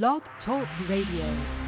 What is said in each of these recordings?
Blog Talk Radio.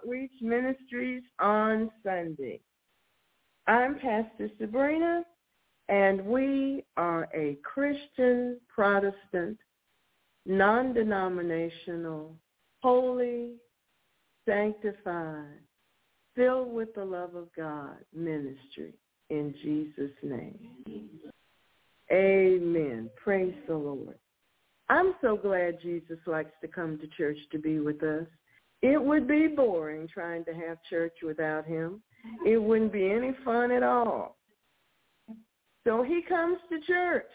Outreach Ministries on Sunday. I'm Pastor Sabrina, and we are a Christian Protestant, non-denominational, holy, sanctified, filled with the love of God ministry in Jesus' name. Amen. Praise the Lord. I'm so glad Jesus likes to come to church to be with us. It would be boring trying to have church without him. It wouldn't be any fun at all. So he comes to church.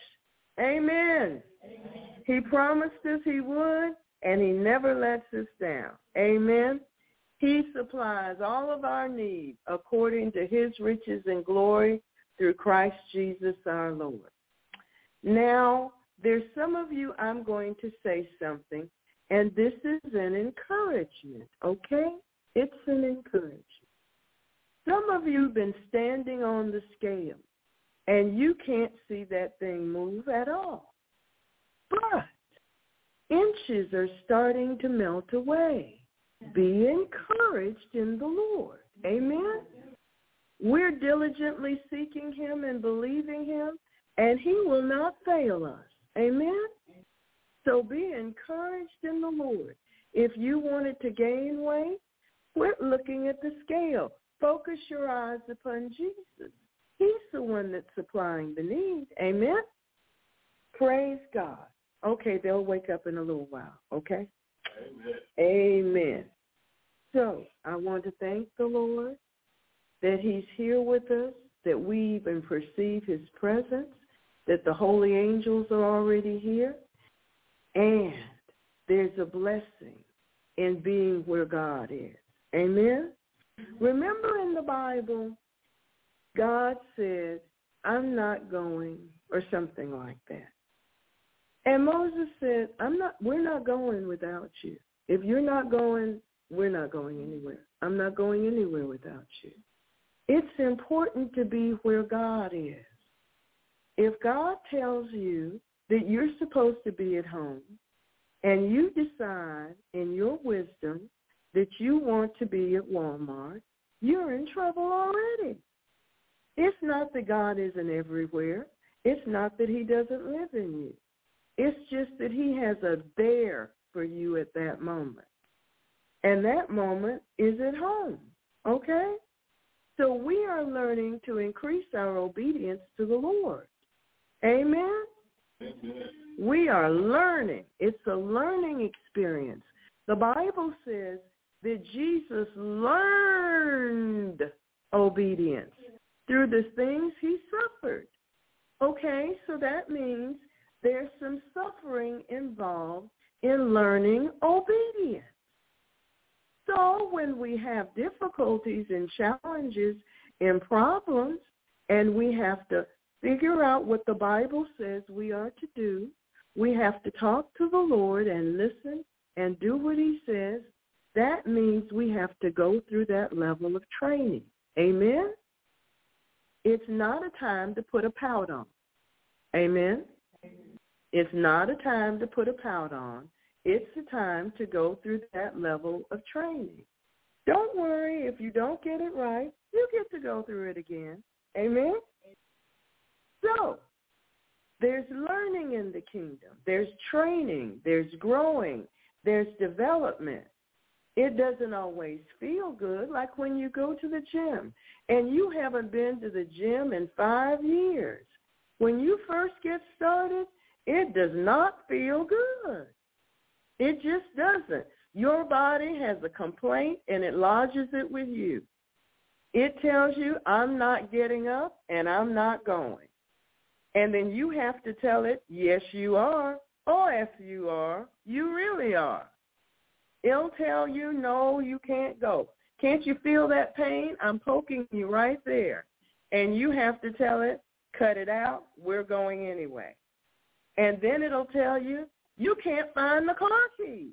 Amen. Amen. He promised us he would, and he never lets us down. Amen. He supplies all of our needs according to his riches and glory through Christ Jesus our Lord. Now, there's some of you I'm going to say something, and this is an encouragement, okay? It's an encouragement. Some of you have been standing on the scale, and you can't see that thing move at all. But inches are starting to melt away. Be encouraged in the Lord. Amen. We're diligently seeking him and believing him, and he will not fail us. Amen. So be encouraged in the Lord. If you wanted to gain weight, quit looking at the scale. Focus your eyes upon Jesus. He's the one that's supplying the need. Amen. Praise God. Okay, they'll wake up in a little while. Okay? Amen. Amen. So I want to thank the Lord that he's here with us, that we even perceive his presence, that the holy angels are already here, and there's a blessing in being where God is. Amen? Mm-hmm. Remember in the Bible, God said, I'm not going, or something like that. And Moses said, I'm not we're not going without you. If you're not going, we're not going anywhere. I'm not going anywhere without you. It's important to be where God is. If God tells you that you're supposed to be at home and you decide in your wisdom that you want to be at Walmart, you're in trouble already. It's not that God isn't everywhere. It's not that he doesn't live in you. It's just that he has a there for you at that moment. And that moment is at home. Okay? So we are learning to increase our obedience to the Lord. Amen? We are learning. It's a learning experience. The Bible says that Jesus learned obedience through the things he suffered. Okay, so that means there's some suffering involved in learning obedience. So when we have difficulties and challenges and problems, and we have to figure out what the Bible says we are to do, we have to talk to the Lord and listen and do what he says. That means we have to go through that level of training. Amen? It's not a time to put a pout on. Amen? It's not a time to put a pout on. It's a time to go through that level of training. Don't worry if you don't get it right. You get to go through it again. Amen? So, there's learning in the kingdom. There's training. There's growing. There's development. It doesn't always feel good, like when you go to the gym and you haven't been to the gym in five years. When you first get started, it does not feel good. It just doesn't. Your body has a complaint and it lodges it with you. It tells you, I'm not getting up and I'm not going. And then you have to tell it, yes, you are. Oh, yes, you are. You really are. It'll tell you, no, you can't go. Can't you feel that pain? I'm poking you right there. And you have to tell it, cut it out. We're going anyway. And then it'll tell you, you can't find the car keys.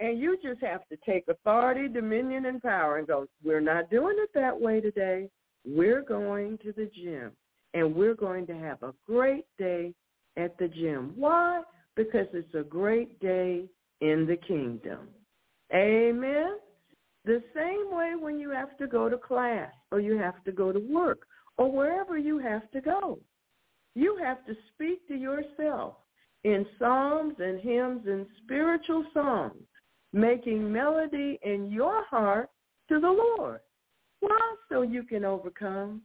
And you just have to take authority, dominion, and power and go, we're not doing it that way today. We're going to the gym. And we're going to have a great day at the gym. Why? Because it's a great day in the kingdom. Amen? The same way when you have to go to class or you have to go to work or wherever you have to go. You have to speak to yourself in psalms and hymns and spiritual songs, making melody in your heart to the Lord. Why? So you can overcome.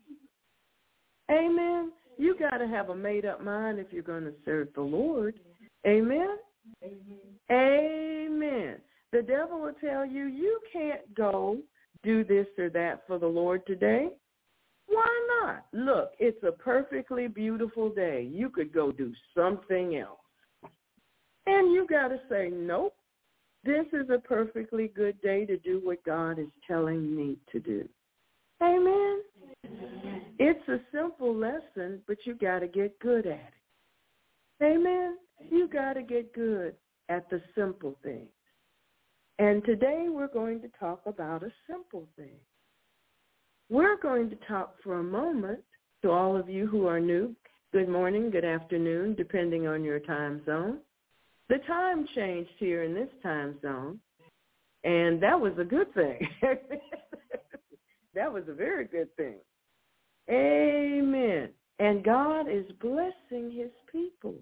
Amen. You got to have a made-up mind if you're going to serve the Lord. Amen. Amen. Amen. The devil will tell you you can't go do this or that for the Lord today. Why not? Look, it's a perfectly beautiful day. You could go do something else. And you got to say, nope, this is a perfectly good day to do what God is telling me to do. Amen. It's a simple lesson, but you got to get good at it. Amen. You got to get good at the simple things. And today we're going to talk about a simple thing. We're going to talk for a moment to all of you who are new. Good morning, good afternoon, depending on your time zone. The time changed here in this time zone, and that was a good thing. that was a very good thing. Amen. And God is blessing his people.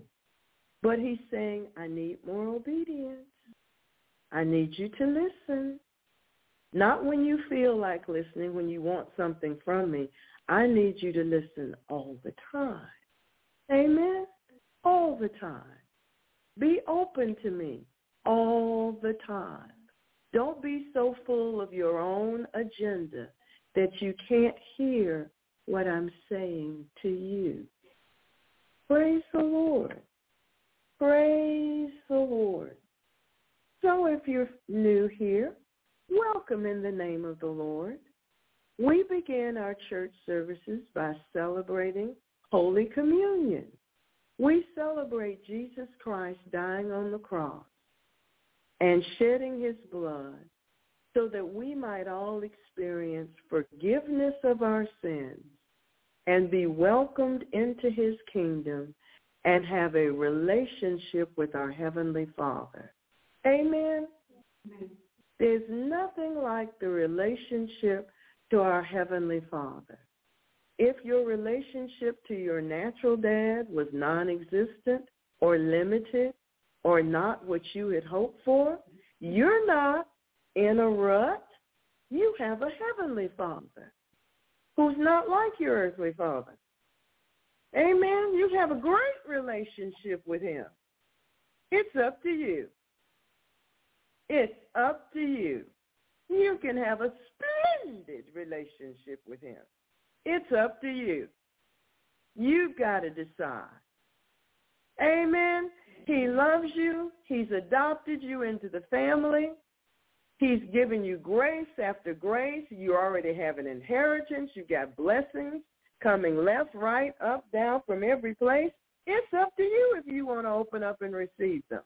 But he's saying, I need more obedience. I need you to listen. Not when you feel like listening, when you want something from me. I need you to listen all the time. Amen? All the time. Be open to me all the time. Don't be so full of your own agenda that you can't hear what I'm saying to you. Praise the Lord. Praise the Lord. So if you're new here, welcome in the name of the Lord. We begin our church services by celebrating Holy Communion. We celebrate Jesus Christ dying on the cross and shedding his blood so that we might all experience forgiveness of our sins and be welcomed into his kingdom and have a relationship with our Heavenly Father. Amen. Amen. There's nothing like the relationship to our Heavenly Father. If your relationship to your natural dad was non-existent or limited or not what you had hoped for, you're not in a rut. You have a Heavenly Father who's not like your earthly father. Amen. You have a great relationship with him. It's up to you. It's up to you. You can have a splendid relationship with him. It's up to you. You've got to decide. Amen. He loves you. He's adopted you into the family. He's given you grace after grace. You already have an inheritance. You got blessings coming left, right, up, down from every place. It's up to you if you want to open up and receive them.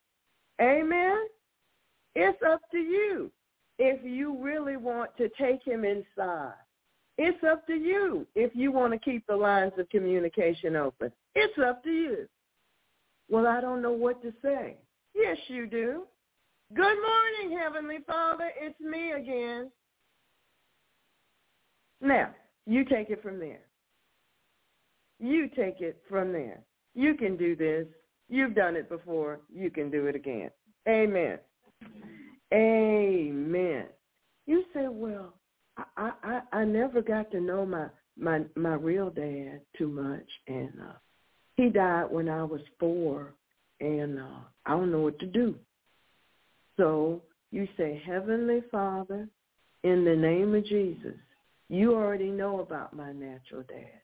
Amen. It's up to you if you really want to take him inside. It's up to you if you want to keep the lines of communication open. It's up to you. Well, I don't know what to say. Yes, you do. Good morning, Heavenly Father. It's me again. Now, you take it from there. You take it from there. You can do this. You've done it before. You can do it again. Amen. Amen. You say, well, I I I never got to know my my my real dad too much, and uh, he died when I was four, and uh, I don't know what to do. So you say, Heavenly Father, in the name of Jesus, you already know about my natural dad,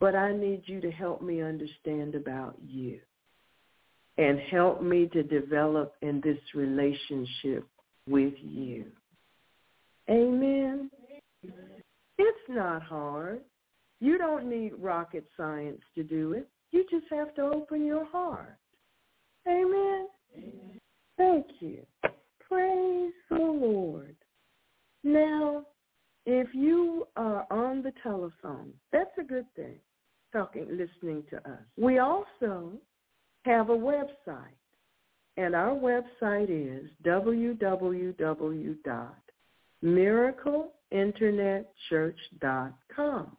but I need you to help me understand about you and help me to develop in this relationship with you. Amen. It's not hard. You don't need rocket science to do it. You just have to open your heart. Amen. Thank you. Praise the Lord. Now, if you are on the telephone, that's a good thing, talking, listening to us. We also have a website, and our website is www.miracleinternetchurch.com.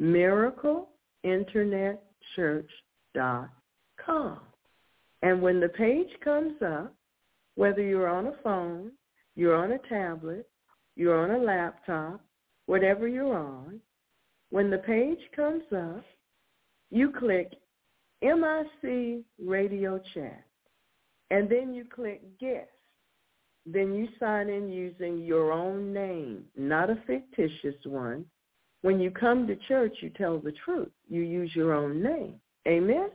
Miracleinternetchurch.com. And when the page comes up, whether you're on a phone, you're on a tablet, you're on a laptop, whatever you're on, when the page comes up, you click MIC Radio Chat, and then you click Guest. Then you sign in using your own name, not a fictitious one. When you come to church, you tell the truth. You use your own name. Amen?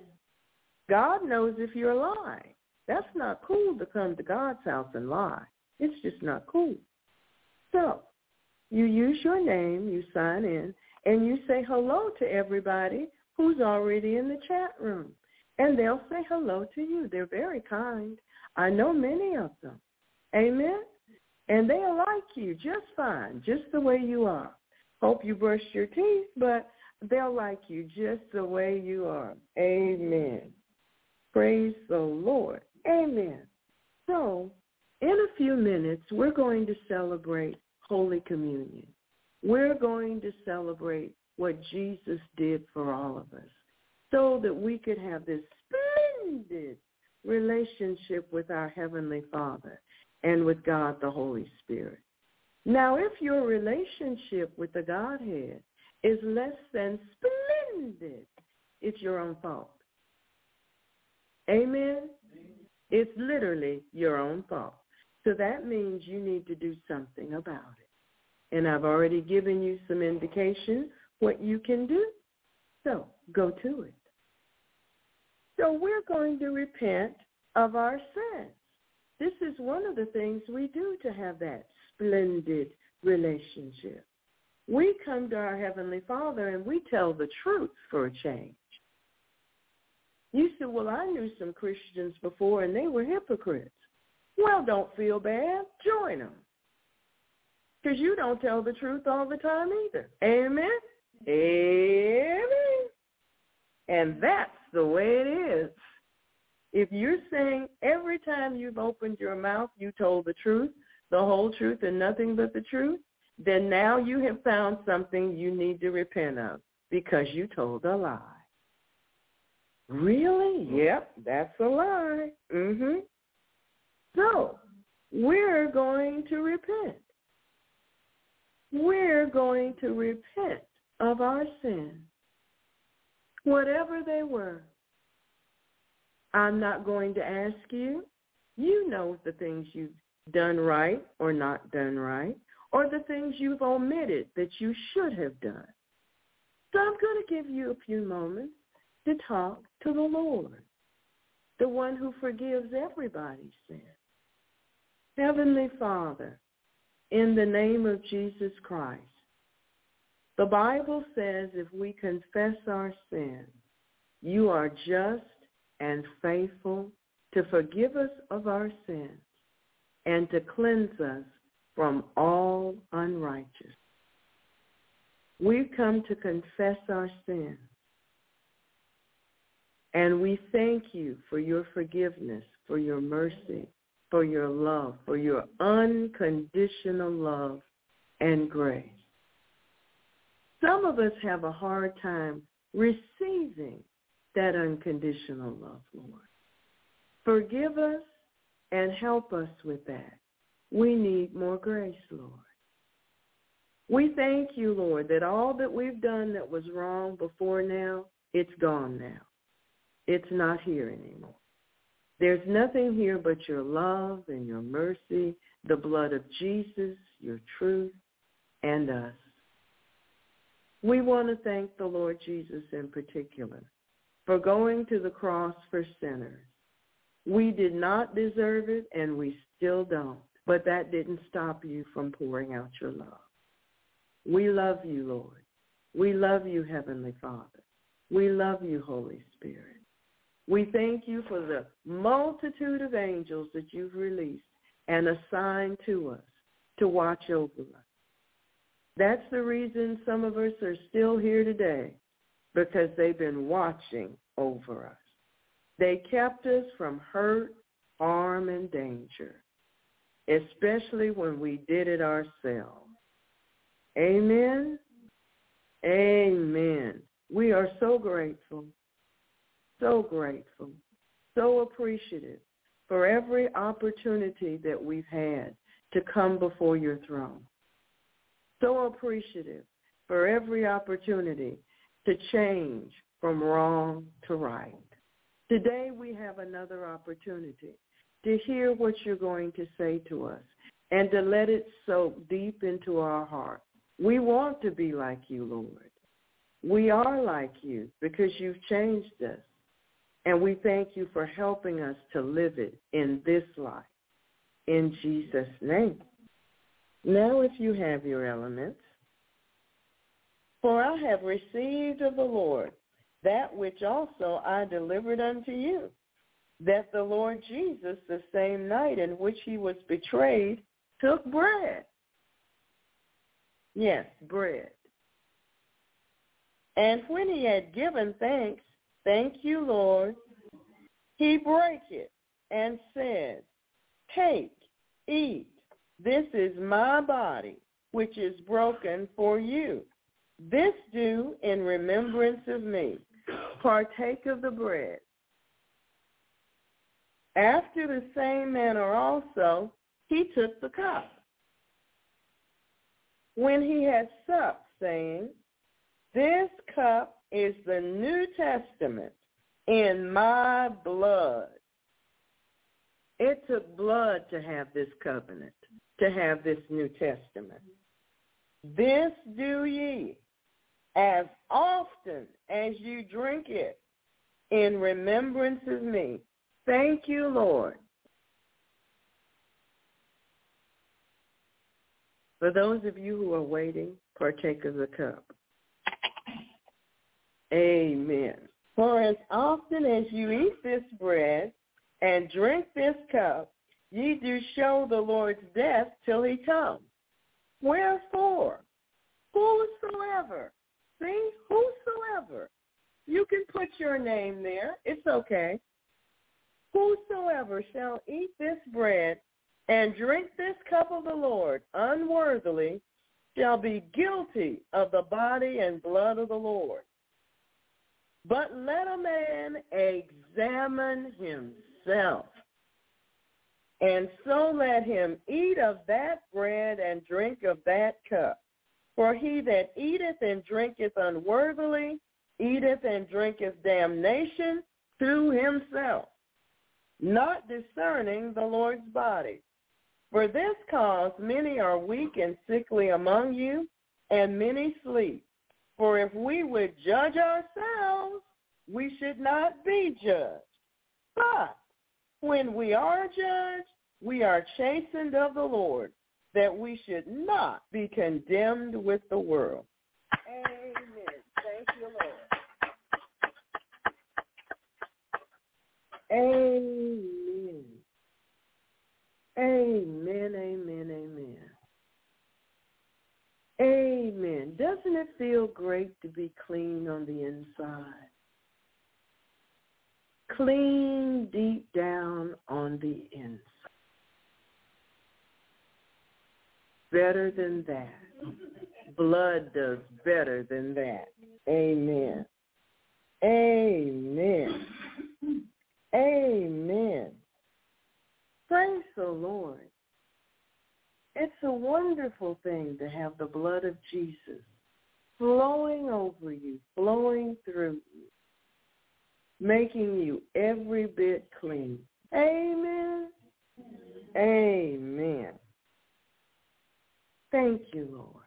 God knows if you're lying. That's not cool to come to God's house and lie. It's just not cool. So you use your name, you sign in, and you say hello to everybody who's already in the chat room. And they'll say hello to you. They're very kind. I know many of them. Amen? And they'll like you just fine, just the way you are. Hope you brush your teeth, but they'll like you just the way you are. Amen. Praise the Lord. Amen. So, in a few minutes, we're going to celebrate Holy Communion. We're going to celebrate what Jesus did for all of us so that we could have this splendid relationship with our Heavenly Father and with God the Holy Spirit. Now, if your relationship with the Godhead is less than splendid, it's your own fault. Amen? It's literally your own fault. So that means you need to do something about it. And I've already given you some indication what you can do. So go to it. So we're going to repent of our sins. This is one of the things we do to have that splendid relationship. We come to our Heavenly Father and we tell the truth for a change. You said, well, I knew some Christians before and they were hypocrites. Well, don't feel bad. Join them. Because you don't tell the truth all the time either. Amen? Amen. And that's the way it is. If you're saying every time you've opened your mouth you told the truth, the whole truth and nothing but the truth, then now you have found something you need to repent of because you told a lie. Really? Yep, that's a lie. Mhm. So, we're going to repent. We're going to repent of our sins, whatever they were. I'm not going to ask you. You know the things you've done right or not done right, or the things you've omitted that you should have done. So I'm going to give you a few moments to talk to the Lord, the one who forgives everybody's sin. Heavenly Father, in the name of Jesus Christ, the Bible says if we confess our sins, you are just and faithful to forgive us of our sins and to cleanse us from all unrighteousness. We've come to confess our sins. And we thank you for your forgiveness, for your mercy, for your love, for your unconditional love and grace. Some of us have a hard time receiving that unconditional love, Lord. Forgive us and help us with that. We need more grace, Lord. We thank you, Lord, that all that we've done that was wrong before now, it's gone now. It's not here anymore. There's nothing here but your love and your mercy, the blood of Jesus, your truth, and us. We want to thank the Lord Jesus in particular for going to the cross for sinners. We did not deserve it, and we still don't. But that didn't stop you from pouring out your love. We love you, Lord. We love you, Heavenly Father. We love you, Holy Spirit. We thank you for the multitude of angels that you've released and assigned to us to watch over us. That's the reason some of us are still here today, because they've been watching over us. They kept us from hurt, harm, and danger, especially when we did it ourselves. Amen. Amen. We are so grateful, so grateful, so appreciative for every opportunity that we've had to come before your throne. So appreciative for every opportunity to change from wrong to right. Today we have another opportunity to hear what you're going to say to us and to let it soak deep into our heart. We want to be like you, Lord. We are like you because you've changed us. And we thank you for helping us to live it in this life. In Jesus' name. Now if you have your elements. For I have received of the Lord that which also I delivered unto you, that the Lord Jesus, the same night in which he was betrayed, took bread. Yes, bread. And when he had given thanks, thank you, Lord, he brake it and said, Take, eat, this is my body, which is broken for you. This do in remembrance of me. Partake of the bread. After the same manner also, he took the cup. When he had supped, saying, This cup is the New Testament in my blood. It took blood to have this covenant, to have this New Testament. This do ye as often as you drink it in remembrance of me. Thank you, Lord. For those of you who are waiting, partake of the cup. Amen. For as often as you eat this bread and drink this cup, ye do show the Lord's death till he come. Wherefore, whosoever See, whosoever. You can put your name there. It's okay. Whosoever shall eat this bread and drink this cup of the Lord unworthily shall be guilty of the body and blood of the Lord. But let a man examine himself, and so let him eat of that bread and drink of that cup. For he that eateth and drinketh unworthily eateth and drinketh damnation to himself, not discerning the Lord's body. For this cause many are weak and sickly among you, and many sleep. For if we would judge ourselves, we should not be judged. But when we are judged, we are chastened of the Lord that we should not be condemned with the world. Amen. Thank you, Lord. Amen. Amen, amen, amen. Amen. Doesn't it feel great to be clean on the inside? Clean deep down on the inside. better than that. Blood does better than that. Amen. Amen. Amen. Praise the Lord. It's a wonderful thing to have the blood of Jesus flowing over you, flowing through you, making you every bit clean. Amen. Amen. Thank you, Lord.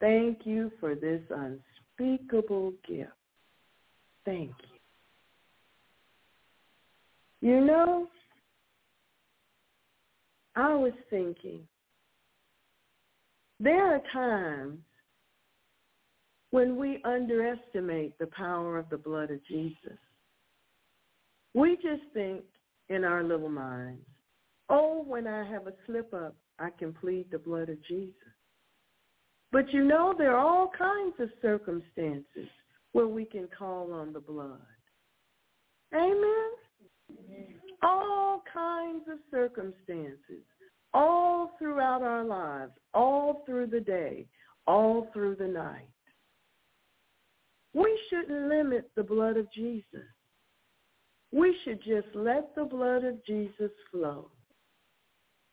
Thank you for this unspeakable gift. Thank you. You know, I was thinking, there are times when we underestimate the power of the blood of Jesus. We just think in our little minds, oh, when I have a slip up, I can plead the blood of Jesus. But you know, there are all kinds of circumstances where we can call on the blood. Amen? All kinds of circumstances, all throughout our lives, all through the day, all through the night. We shouldn't limit the blood of Jesus. We should just let the blood of Jesus flow.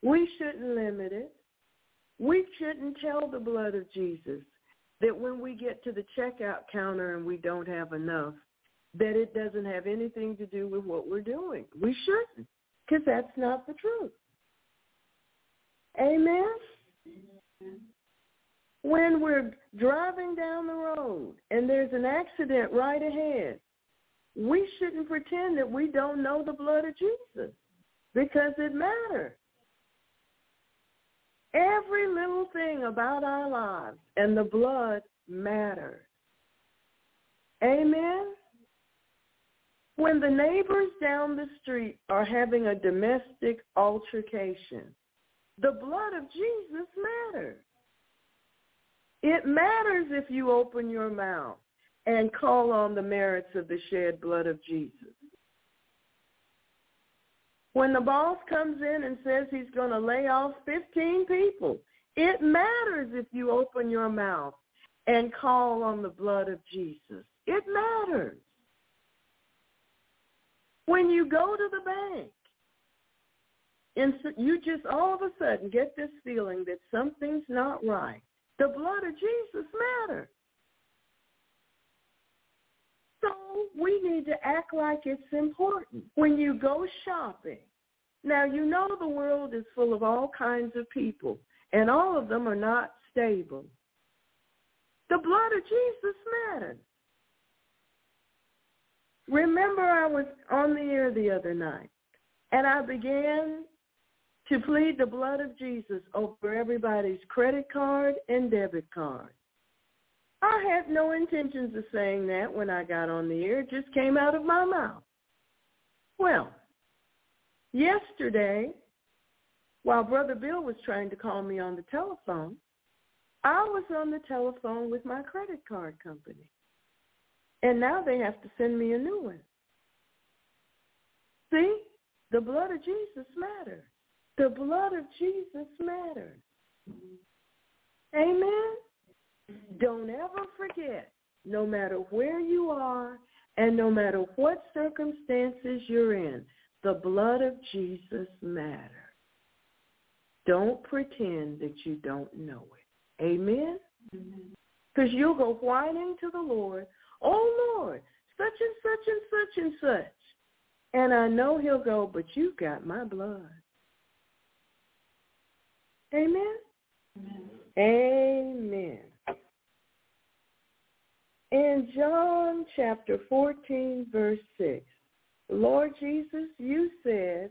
We shouldn't limit it. We shouldn't tell the blood of Jesus that when we get to the checkout counter and we don't have enough, that it doesn't have anything to do with what we're doing. We shouldn't, because that's not the truth. Amen? When we're driving down the road and there's an accident right ahead, we shouldn't pretend that we don't know the blood of Jesus because it matters. Every little thing about our lives and the blood matters. Amen? When the neighbors down the street are having a domestic altercation, the blood of Jesus matters. It matters if you open your mouth and call on the merits of the shed blood of Jesus. When the boss comes in and says he's going to lay off 15 people, it matters if you open your mouth and call on the blood of Jesus. It matters. When you go to the bank and you just all of a sudden get this feeling that something's not right, the blood of Jesus matters. So we need to act like it's important. When you go shopping, now you know the world is full of all kinds of people, and all of them are not stable. The blood of Jesus matters. Remember I was on the air the other night, and I began to plead the blood of Jesus over everybody's credit card and debit card. I had no intentions of saying that when I got on the air. It just came out of my mouth. Well, yesterday, while Brother Bill was trying to call me on the telephone, I was on the telephone with my credit card company. And now they have to send me a new one. See, the blood of Jesus matters. The blood of Jesus matters. Amen? Don't ever forget, no matter where you are and no matter what circumstances you're in, the blood of Jesus matters. Don't pretend that you don't know it. Amen? Because you'll go whining to the Lord, oh Lord, such and such and such and such. And I know he'll go, but you've got my blood. Amen? Amen. Amen. In John chapter 14, verse 6, Lord Jesus, you said,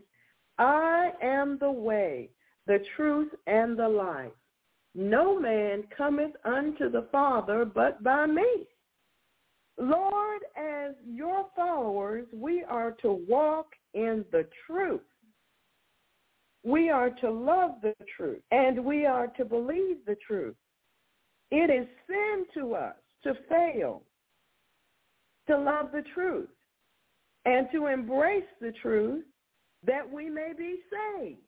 I am the way, the truth, and the life. No man cometh unto the Father but by me. Lord, as your followers, we are to walk in the truth. We are to love the truth, and we are to believe the truth. It is sin to us to fail, to love the truth, and to embrace the truth that we may be saved.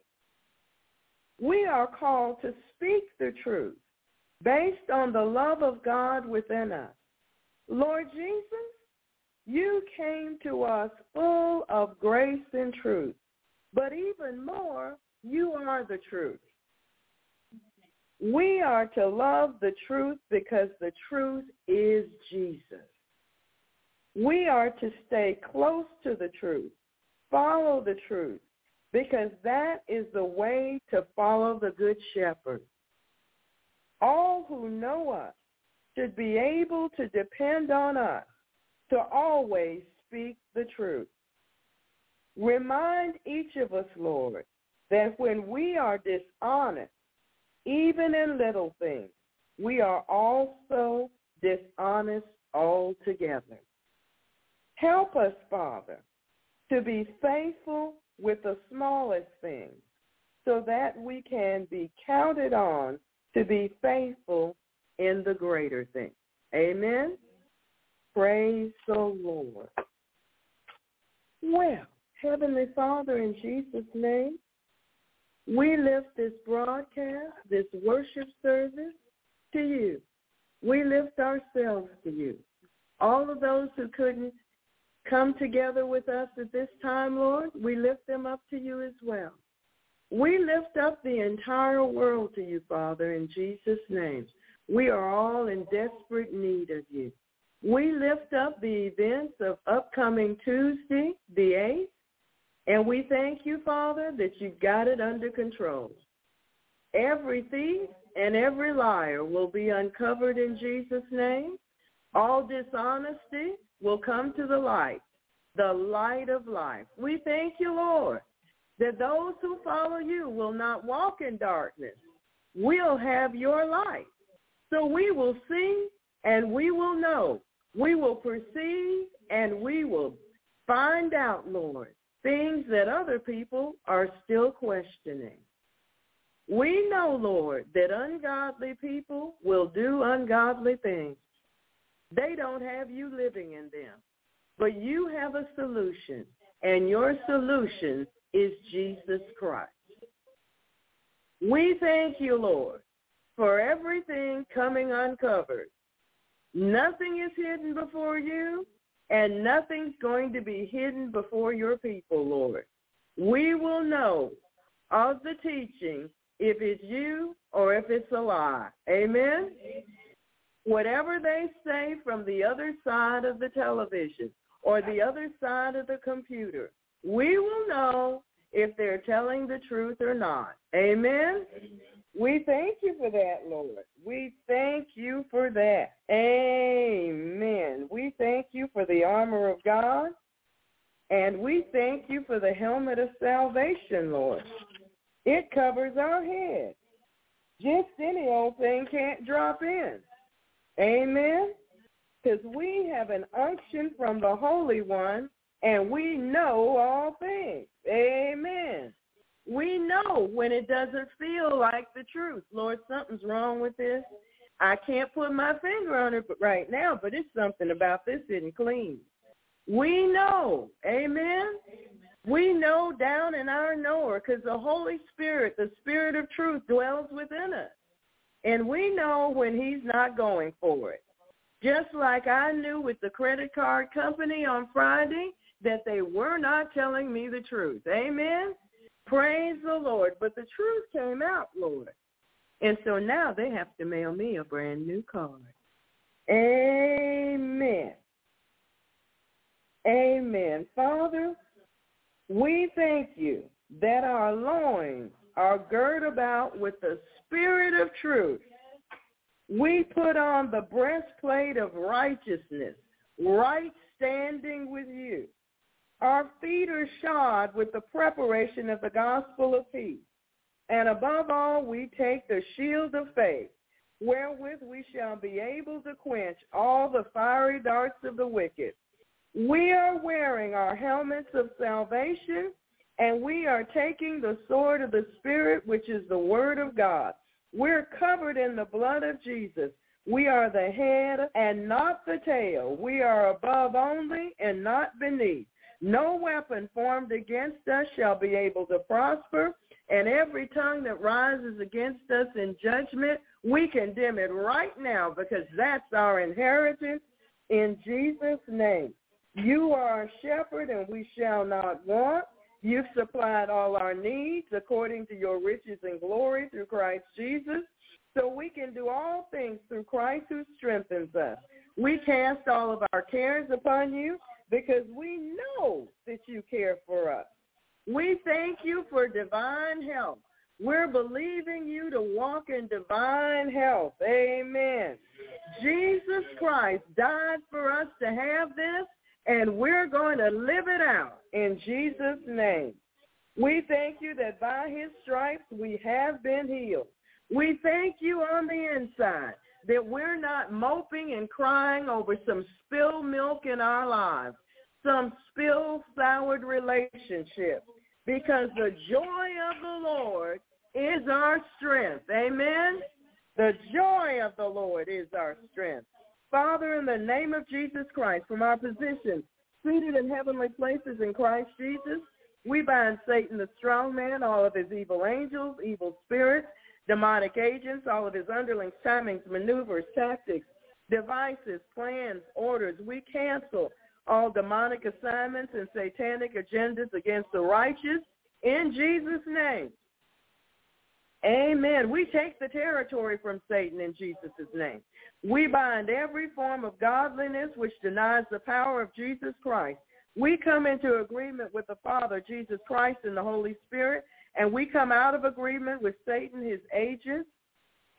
We are called to speak the truth based on the love of God within us. Lord Jesus, you came to us full of grace and truth, but even more, you are the truth. We are to love the truth because the truth is Jesus. We are to stay close to the truth, follow the truth, because that is the way to follow the Good Shepherd. All who know us should be able to depend on us to always speak the truth. Remind each of us, Lord, that when we are dishonest, even in little things, we are also dishonest altogether. Help us, Father, to be faithful with the smallest things so that we can be counted on to be faithful in the greater things. Amen? Praise the Lord. Well, Heavenly Father, in Jesus' name, we lift this broadcast, this worship service to you. We lift ourselves to you. All of those who couldn't come together with us at this time, Lord, we lift them up to you as well. We lift up the entire world to you, Father, in Jesus' name. We are all in desperate need of you. We lift up the events of upcoming Tuesday, the 8th, and we thank you, Father, that you've got it under control. Every thief and every liar will be uncovered in Jesus' name. All dishonesty will come to the light, the light of life. We thank you, Lord, that those who follow you will not walk in darkness. We'll have your light. So we will see and we will know. We will perceive and we will find out, Lord, things that other people are still questioning. We know, Lord, that ungodly people will do ungodly things. They don't have you living in them. But you have a solution, and your solution is Jesus Christ. We thank you, Lord, for everything coming uncovered. Nothing is hidden before you, and nothing's going to be hidden before your people, Lord. We will know of the teaching if it's you or if it's a lie. Amen? Whatever they say from the other side of the television or the other side of the computer, we will know if they're telling the truth or not. Amen? We thank you for that, Lord. We thank you for that. Amen. We thank you for the armor of God. And we thank you for the helmet of salvation, Lord. It covers our head. Just any old thing can't drop in. Amen? Because we have an unction from the Holy One, and we know all things. Amen. We know when it doesn't feel like the truth. Lord, something's wrong with this. I can't put my finger on it right now, but it's something about this isn't clean. We know. Amen. We know down in our knower because the Holy Spirit, the Spirit of truth, dwells within us. And we know when he's not going for it. Just like I knew with the credit card company on Friday that they were not telling me the truth. Amen? Praise the Lord. But the truth came out, Lord. And so now they have to mail me a brand new card. Amen. Amen. Father, we thank you that our loins are girt about with the spirit of truth. We put on the breastplate of righteousness, right standing with you. Our feet are shod with the preparation of the gospel of peace. And above all, we take the shield of faith, wherewith we shall be able to quench all the fiery darts of the wicked. We are wearing our helmets of salvation, and we are taking the sword of the Spirit, which is the word of God. We're covered in the blood of Jesus. We are the head and not the tail. We are above only and not beneath. No weapon formed against us shall be able to prosper, and every tongue that rises against us in judgment, we condemn it right now because that's our inheritance in Jesus' name. You are a shepherd, and we shall not want. You've supplied all our needs according to your riches and glory through Christ Jesus. So we can do all things through Christ who strengthens us. We cast all of our cares upon you because we know that you care for us. We thank you for divine health. We're believing you to walk in divine health. Amen. Jesus Christ died for us to have this, and we're going to live it out in Jesus' name. We thank you that by his stripes we have been healed. We thank you on the inside that we're not moping and crying over some spilled milk in our lives, some spilled soured relationships, because the joy of the Lord is our strength. Amen? The joy of the Lord is our strength. Father, in the name of Jesus Christ, from our position seated in heavenly places in Christ Jesus, we bind Satan, the strong man, all of his evil angels, evil spirits, demonic agents, all of his underlings, timings, maneuvers, tactics, devices, plans, orders. We cancel all demonic assignments and satanic agendas against the righteous in Jesus' name. Amen. We take the territory from Satan in Jesus' name. We bind every form of godliness which denies the power of Jesus Christ. We come into agreement with the Father, Jesus Christ, and the Holy Spirit, and we come out of agreement with Satan, his agents,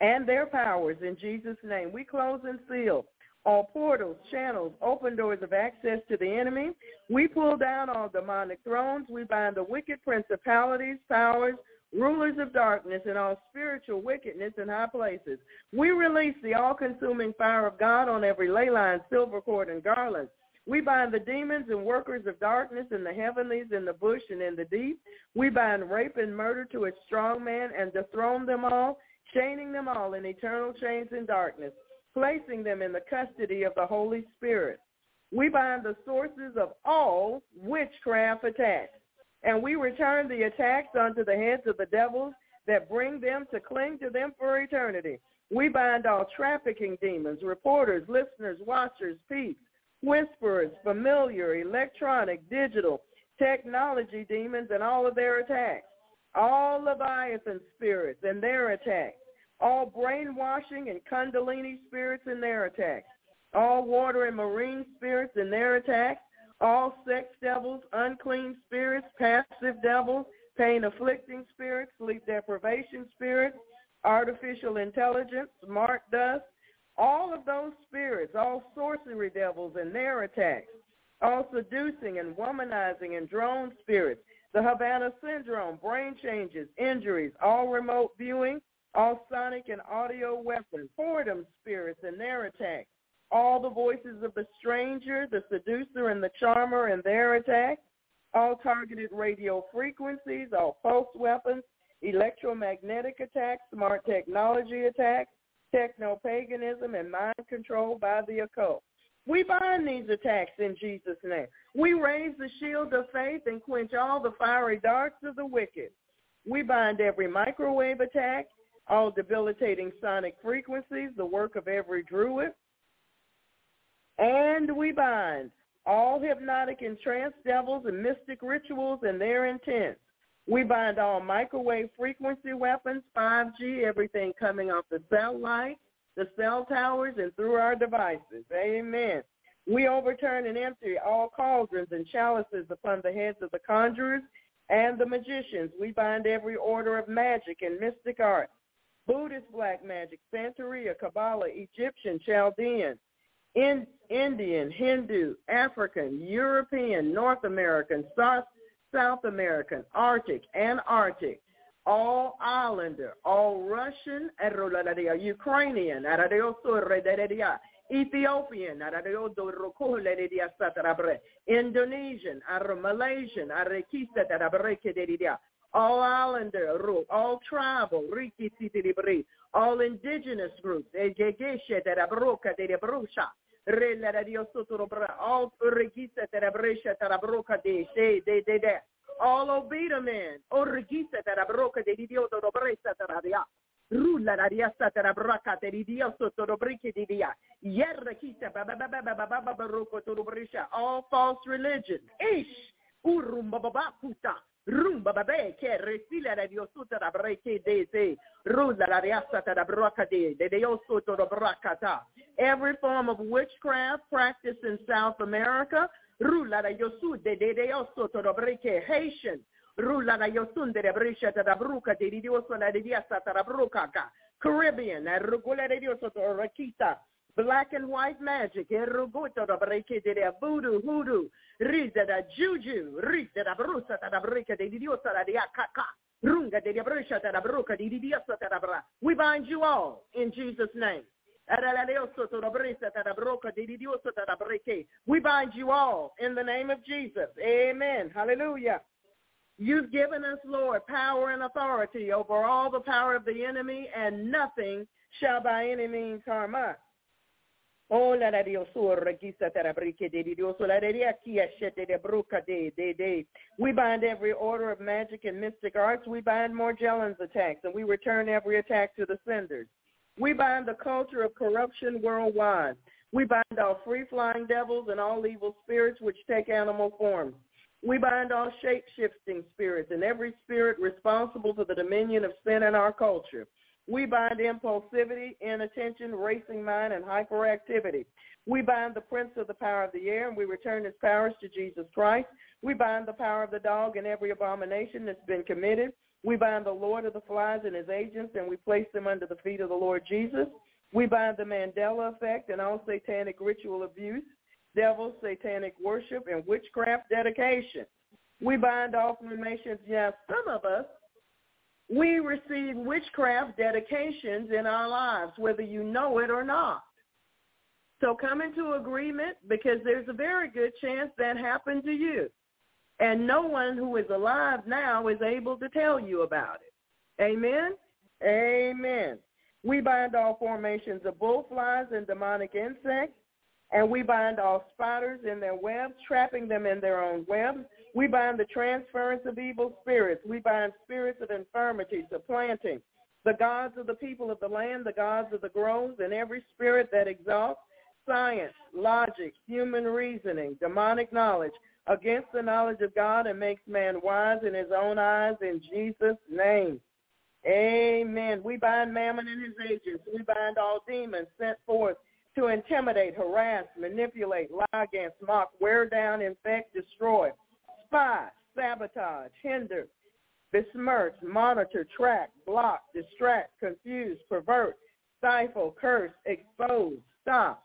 and their powers in Jesus' name. We close and seal all portals, channels, open doors of access to the enemy. We pull down all demonic thrones. We bind the wicked principalities, powers, rulers of darkness, and all spiritual wickedness in high places. We release the all-consuming fire of God on every ley line, silver cord, and garland. We bind the demons and workers of darkness in the heavenlies, in the bush, and in the deep. We bind rape and murder to a strong man and dethrone them all, chaining them all in eternal chains in darkness placing them in the custody of the Holy Spirit. We bind the sources of all witchcraft attacks, and we return the attacks unto the heads of the devils that bring them to cling to them for eternity. We bind all trafficking demons, reporters, listeners, watchers, peeps, whisperers, familiar, electronic, digital, technology demons, and all of their attacks. All Leviathan spirits and their attacks all brainwashing and kundalini spirits in their attacks, all water and marine spirits in their attacks, all sex devils, unclean spirits, passive devils, pain-afflicting spirits, sleep deprivation spirits, artificial intelligence, smart dust, all of those spirits, all sorcery devils and their attacks, all seducing and womanizing and drone spirits, the Havana syndrome, brain changes, injuries, all remote viewing, all sonic and audio weapons, boredom spirits and their attacks, all the voices of the stranger, the seducer, and the charmer and their attacks, all targeted radio frequencies, all pulse weapons, electromagnetic attacks, smart technology attacks, techno-paganism, and mind control by the occult. We bind these attacks in Jesus' name. We raise the shield of faith and quench all the fiery darts of the wicked. We bind every microwave attack, all debilitating sonic frequencies, the work of every druid. And we bind all hypnotic and trance devils and mystic rituals and their intents. We bind all microwave frequency weapons, 5G, everything coming off the cell light, the cell towers, and through our devices. Amen. We overturn and empty all cauldrons and chalices upon the heads of the conjurers and the magicians. We bind every order of magic and mystic art Buddhist black magic, Santeria, Kabbalah, Egyptian, Chaldean, in, Indian, Hindu, African, European, North American, South, South American, Arctic, Antarctic, all Islander, all Russian, Ukrainian, Ethiopian, Indonesian, Malaysian, all islander all tribal, all indigenous groups, all taradia. Rulla la All false religion. Ish. Rumba babe che resila la diosuta da breke de se rulla la riasata da broca de de diosuto da bracata. Every form of witchcraft practiced in South America, rulla la yosu de de diosuto da breke Haitian, rulla la yosun de brisha da bruca de dioso la diasata da bruca Caribbean, la rugula de diosuto rakita. Black and white magic, voodoo, hoodoo, juju, brusa da runga da. We bind you all in Jesus' name. We bind you all in the name of Jesus. Amen. Hallelujah. You've given us, Lord, power and authority over all the power of the enemy, and nothing shall by any means harm us. Oh la la de shete de de de de. We bind every order of magic and mystic arts. We bind Morgellons attacks and we return every attack to the senders. We bind the culture of corruption worldwide. We bind all free-flying devils and all evil spirits which take animal forms. We bind all shape-shifting spirits and every spirit responsible for the dominion of sin in our culture. We bind impulsivity, inattention, racing mind, and hyperactivity. We bind the prince of the power of the air, and we return his powers to Jesus Christ. We bind the power of the dog and every abomination that's been committed. We bind the Lord of the flies and his agents, and we place them under the feet of the Lord Jesus. We bind the Mandela effect and all satanic ritual abuse, devil, satanic worship, and witchcraft dedication. We bind all formations. Yes, some of us, we receive witchcraft dedications in our lives, whether you know it or not. So come into agreement because there's a very good chance that happened to you. And no one who is alive now is able to tell you about it. Amen? Amen. We bind all formations of bullflies and demonic insects, and we bind all spiders in their webs, trapping them in their own webs. We bind the transference of evil spirits. We bind spirits of infirmity, supplanting the gods of the people of the land, the gods of the groves, and every spirit that exalts science, logic, human reasoning, demonic knowledge against the knowledge of God and makes man wise in his own eyes in Jesus' name. Amen. We bind Mammon and his agents. We bind all demons sent forth to intimidate, harass, manipulate, lie against, mock, wear down, infect, destroy, spy, sabotage, hinder, besmirch, monitor, track, block, distract, confuse, pervert, stifle, curse, expose, stop,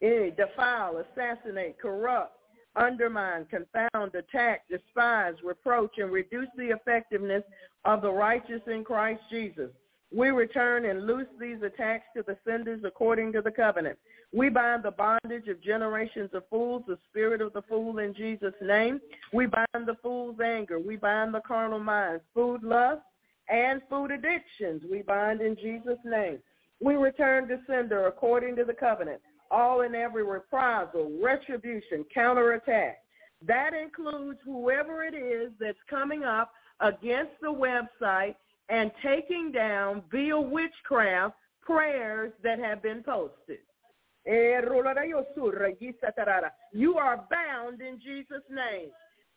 defile, assassinate, corrupt, undermine, confound, attack, despise, reproach, and reduce the effectiveness of the righteous in Christ Jesus. We return and loose these attacks to the senders according to the covenant. We bind the bondage of generations of fools, the spirit of the fool in Jesus' name. We bind the fool's anger. We bind the carnal minds, food lust, and food addictions. We bind in Jesus' name. We return to sender according to the covenant all and every reprisal, retribution, counterattack. That includes whoever it is that's coming up against the website and taking down via witchcraft prayers that have been posted. You are bound in Jesus' name.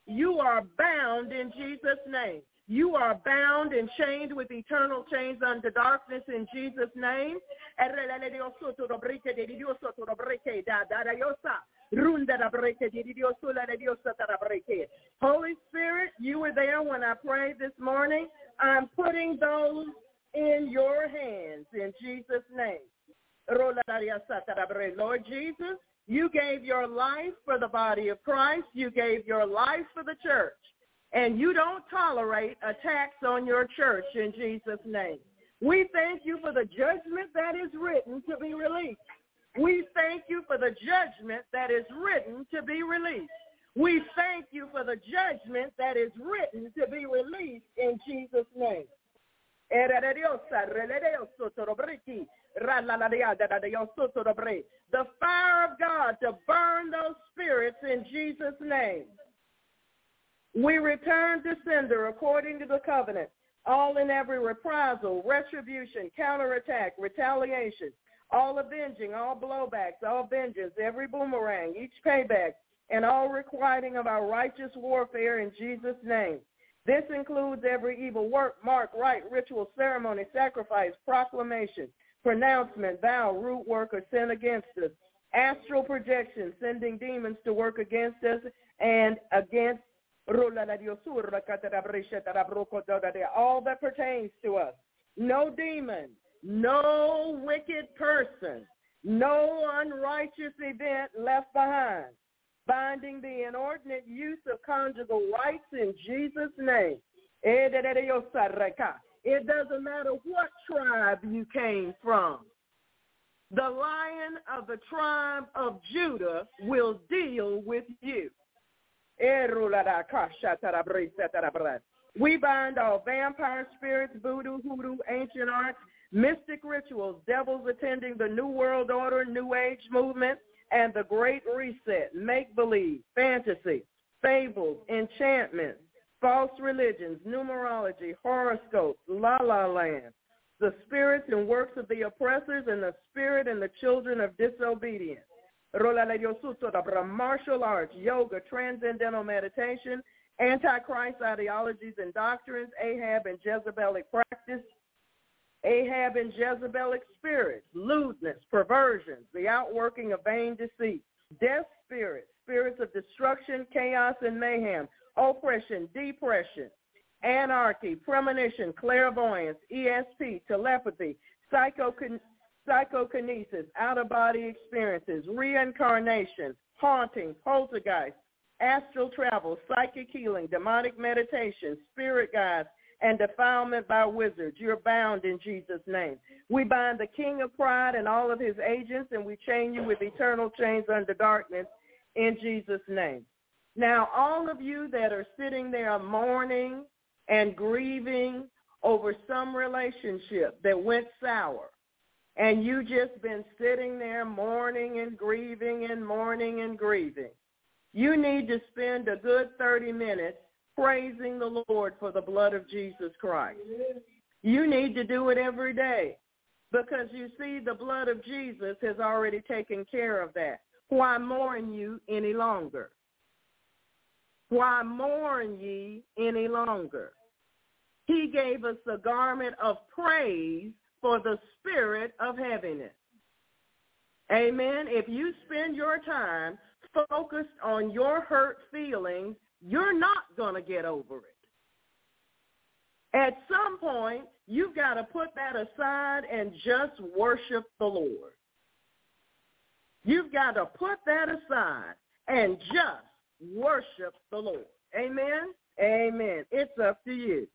You are bound in Jesus' name. You are bound and chained with eternal chains unto darkness in Jesus' name. Holy Spirit, you were there when I prayed this morning. I'm putting those in your hands in Jesus' name. Lord Jesus, you gave your life for the body of Christ. You gave your life for the church and you don't tolerate attacks on your church in Jesus' name. We thank you for the judgment that is written to be released. We thank you for the judgment that is written to be released. We thank you for the judgment that is written to be released in Jesus' name. The fire of God to burn those spirits in Jesus' name. We return to sender according to the covenant, all in every reprisal, retribution, counterattack, retaliation, all avenging, all blowbacks, all vengeance, every boomerang, each payback, and all requiting of our righteous warfare in Jesus' name. This includes every evil work, mark, rite, ritual, ceremony, sacrifice, proclamation, pronouncement, vow, root work, or sin against us, astral projection, sending demons to work against us and against all that pertains to us. No demon, no wicked person, no unrighteous event left behind. Binding the inordinate use of conjugal rights in Jesus' name. Eh, it doesn't matter what tribe you came from. The lion of the tribe of Judah will deal with you. We bind all vampire spirits, voodoo, hoodoo, ancient arts, mystic rituals, devils attending the New World Order, New Age movement, and the Great Reset, make-believe, fantasy, fables, enchantments, false religions, numerology, horoscopes, la-la land, the spirits and works of the oppressors, and the spirit and the children of disobedience. martial arts, yoga, transcendental meditation, antichrist ideologies and doctrines, Ahab and Jezebelic practice, Ahab and Jezebelic spirits, lewdness, perversions, the outworking of vain deceit, death spirits, spirits of destruction, chaos, and mayhem, oppression, depression, anarchy, premonition, clairvoyance, ESP, telepathy, psychokin- psychokinesis, out-of-body experiences, reincarnation, haunting, poltergeist, astral travel, psychic healing, demonic meditation, spirit guides, and defilement by wizards. You're bound in Jesus' name. We bind the king of pride and all of his agents, and we chain you with eternal chains under darkness in Jesus' name. Now, all of you that are sitting there mourning and grieving over some relationship that went sour, and you just been sitting there mourning and grieving and mourning and grieving, you need to spend a good 30 minutes praising the Lord for the blood of Jesus Christ. You need to do it every day because you see the blood of Jesus has already taken care of that. Why mourn you any longer? Why mourn ye any longer? He gave us the garment of praise for the spirit of heaviness. Amen. If you spend your time focused on your hurt feelings, you're not going to get over it. At some point, you've got to put that aside and just worship the Lord. You've got to put that aside and just worship the Lord. Amen? Amen. It's up to you.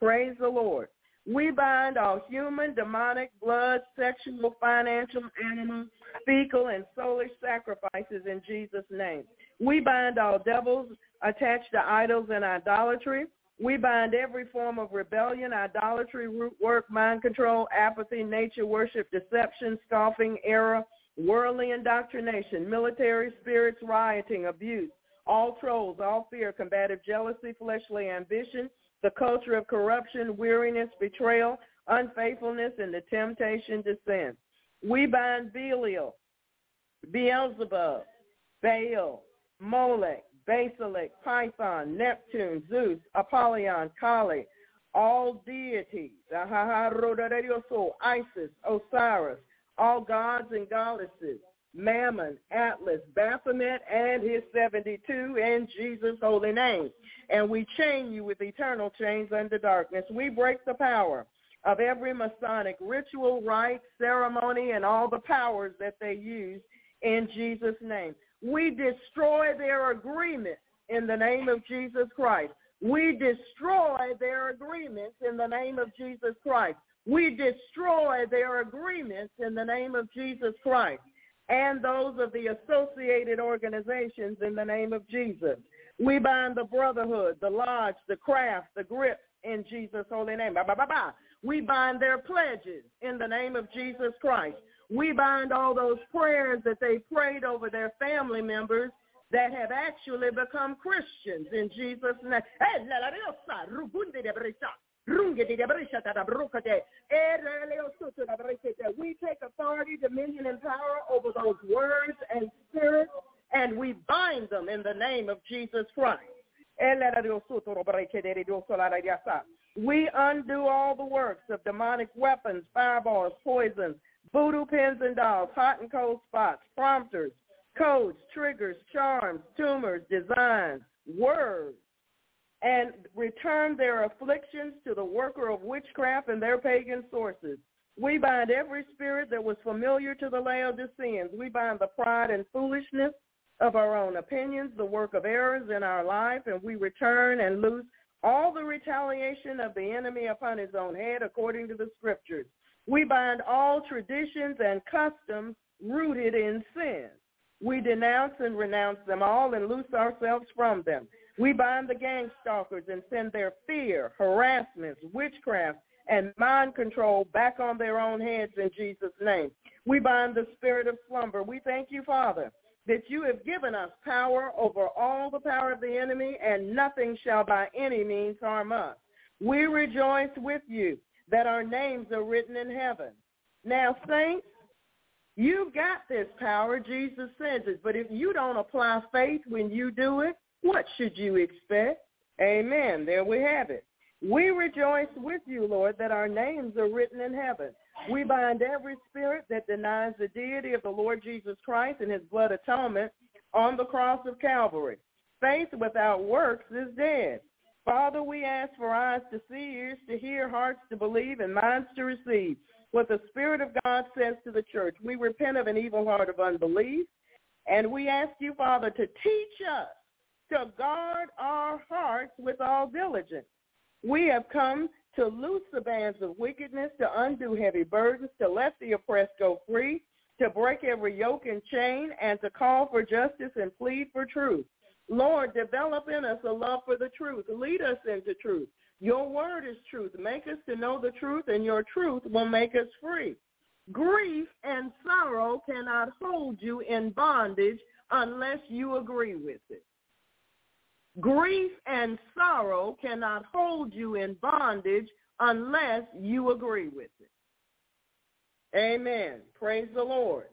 Praise the Lord. We bind all human, demonic, blood, sexual, financial, animal, fecal, and soulish sacrifices in Jesus' name. We bind all devils attached to idols and idolatry. We bind every form of rebellion, idolatry, root work, mind control, apathy, nature worship, deception, scoffing, error, worldly indoctrination, military spirits, rioting, abuse, all trolls, all fear, combative jealousy, fleshly ambition, the culture of corruption, weariness, betrayal, unfaithfulness, and the temptation to sin. We bind Belial, Beelzebub, Baal, Molech, Basilic, Python, Neptune, Zeus, Apollyon, Kali, all deities, Isis, Osiris, all gods and goddesses, Mammon, Atlas, Baphomet, and his 72 in Jesus' holy name. And we chain you with eternal chains under darkness. We break the power of every Masonic ritual, rite, ceremony, and all the powers that they use in Jesus' name. We destroy their agreement in the name of Jesus Christ. We destroy their agreements in the name of Jesus Christ. We destroy their agreements in the name of Jesus Christ and those of the associated organizations in the name of Jesus. We bind the brotherhood, the lodge, the craft, the grip in Jesus' holy name. Bah, bah, bah, we bind their pledges in the name of Jesus Christ. We bind all those prayers that they prayed over their family members that have actually become Christians in Jesus' name. We take authority, dominion, and power over those words and spirits, and we bind them in the name of Jesus Christ. We undo all the works of demonic weapons, fireballs, poisons, voodoo pins and dolls, hot and cold spots, prompters, codes, triggers, charms, tumors, designs, words, and return their afflictions to the worker of witchcraft and their pagan sources. We bind every spirit that was familiar to the Laodiceans. We bind the pride and foolishness of our own opinions, the work of errors in our life, and we return and loose all the retaliation of the enemy upon his own head according to the scriptures. We bind all traditions and customs rooted in sin. We denounce and renounce them all and loose ourselves from them. We bind the gang stalkers and send their fear, harassments, witchcraft, and mind control back on their own heads in Jesus' name. We bind the spirit of slumber. We thank you, Father, that you have given us power over all the power of the enemy, and nothing shall by any means harm us. We rejoice with you that our names are written in heaven. Now, saints, You've got this power, Jesus says it. But if you don't apply faith when you do it, what should you expect? Amen. There we have it. We rejoice with you, Lord, that our names are written in heaven. We bind every spirit that denies the deity of the Lord Jesus Christ and his blood atonement on the cross of Calvary. Faith without works is dead. Father, we ask for eyes to see, ears to hear, hearts to believe, and minds to receive what the Spirit of God says to the church. We repent of an evil heart of unbelief, and we ask you, Father, to teach us to guard our hearts with all diligence. We have come to loose the bands of wickedness, to undo heavy burdens, to let the oppressed go free, to break every yoke and chain, and to call for justice and plead for truth. Lord, develop in us a love for the truth. Lead us into truth. Your word is truth. Make us to know the truth, and your truth will make us free. Grief and sorrow cannot hold you in bondage unless you agree with it. Grief and sorrow cannot hold you in bondage unless you agree with it. Amen. Praise the Lord.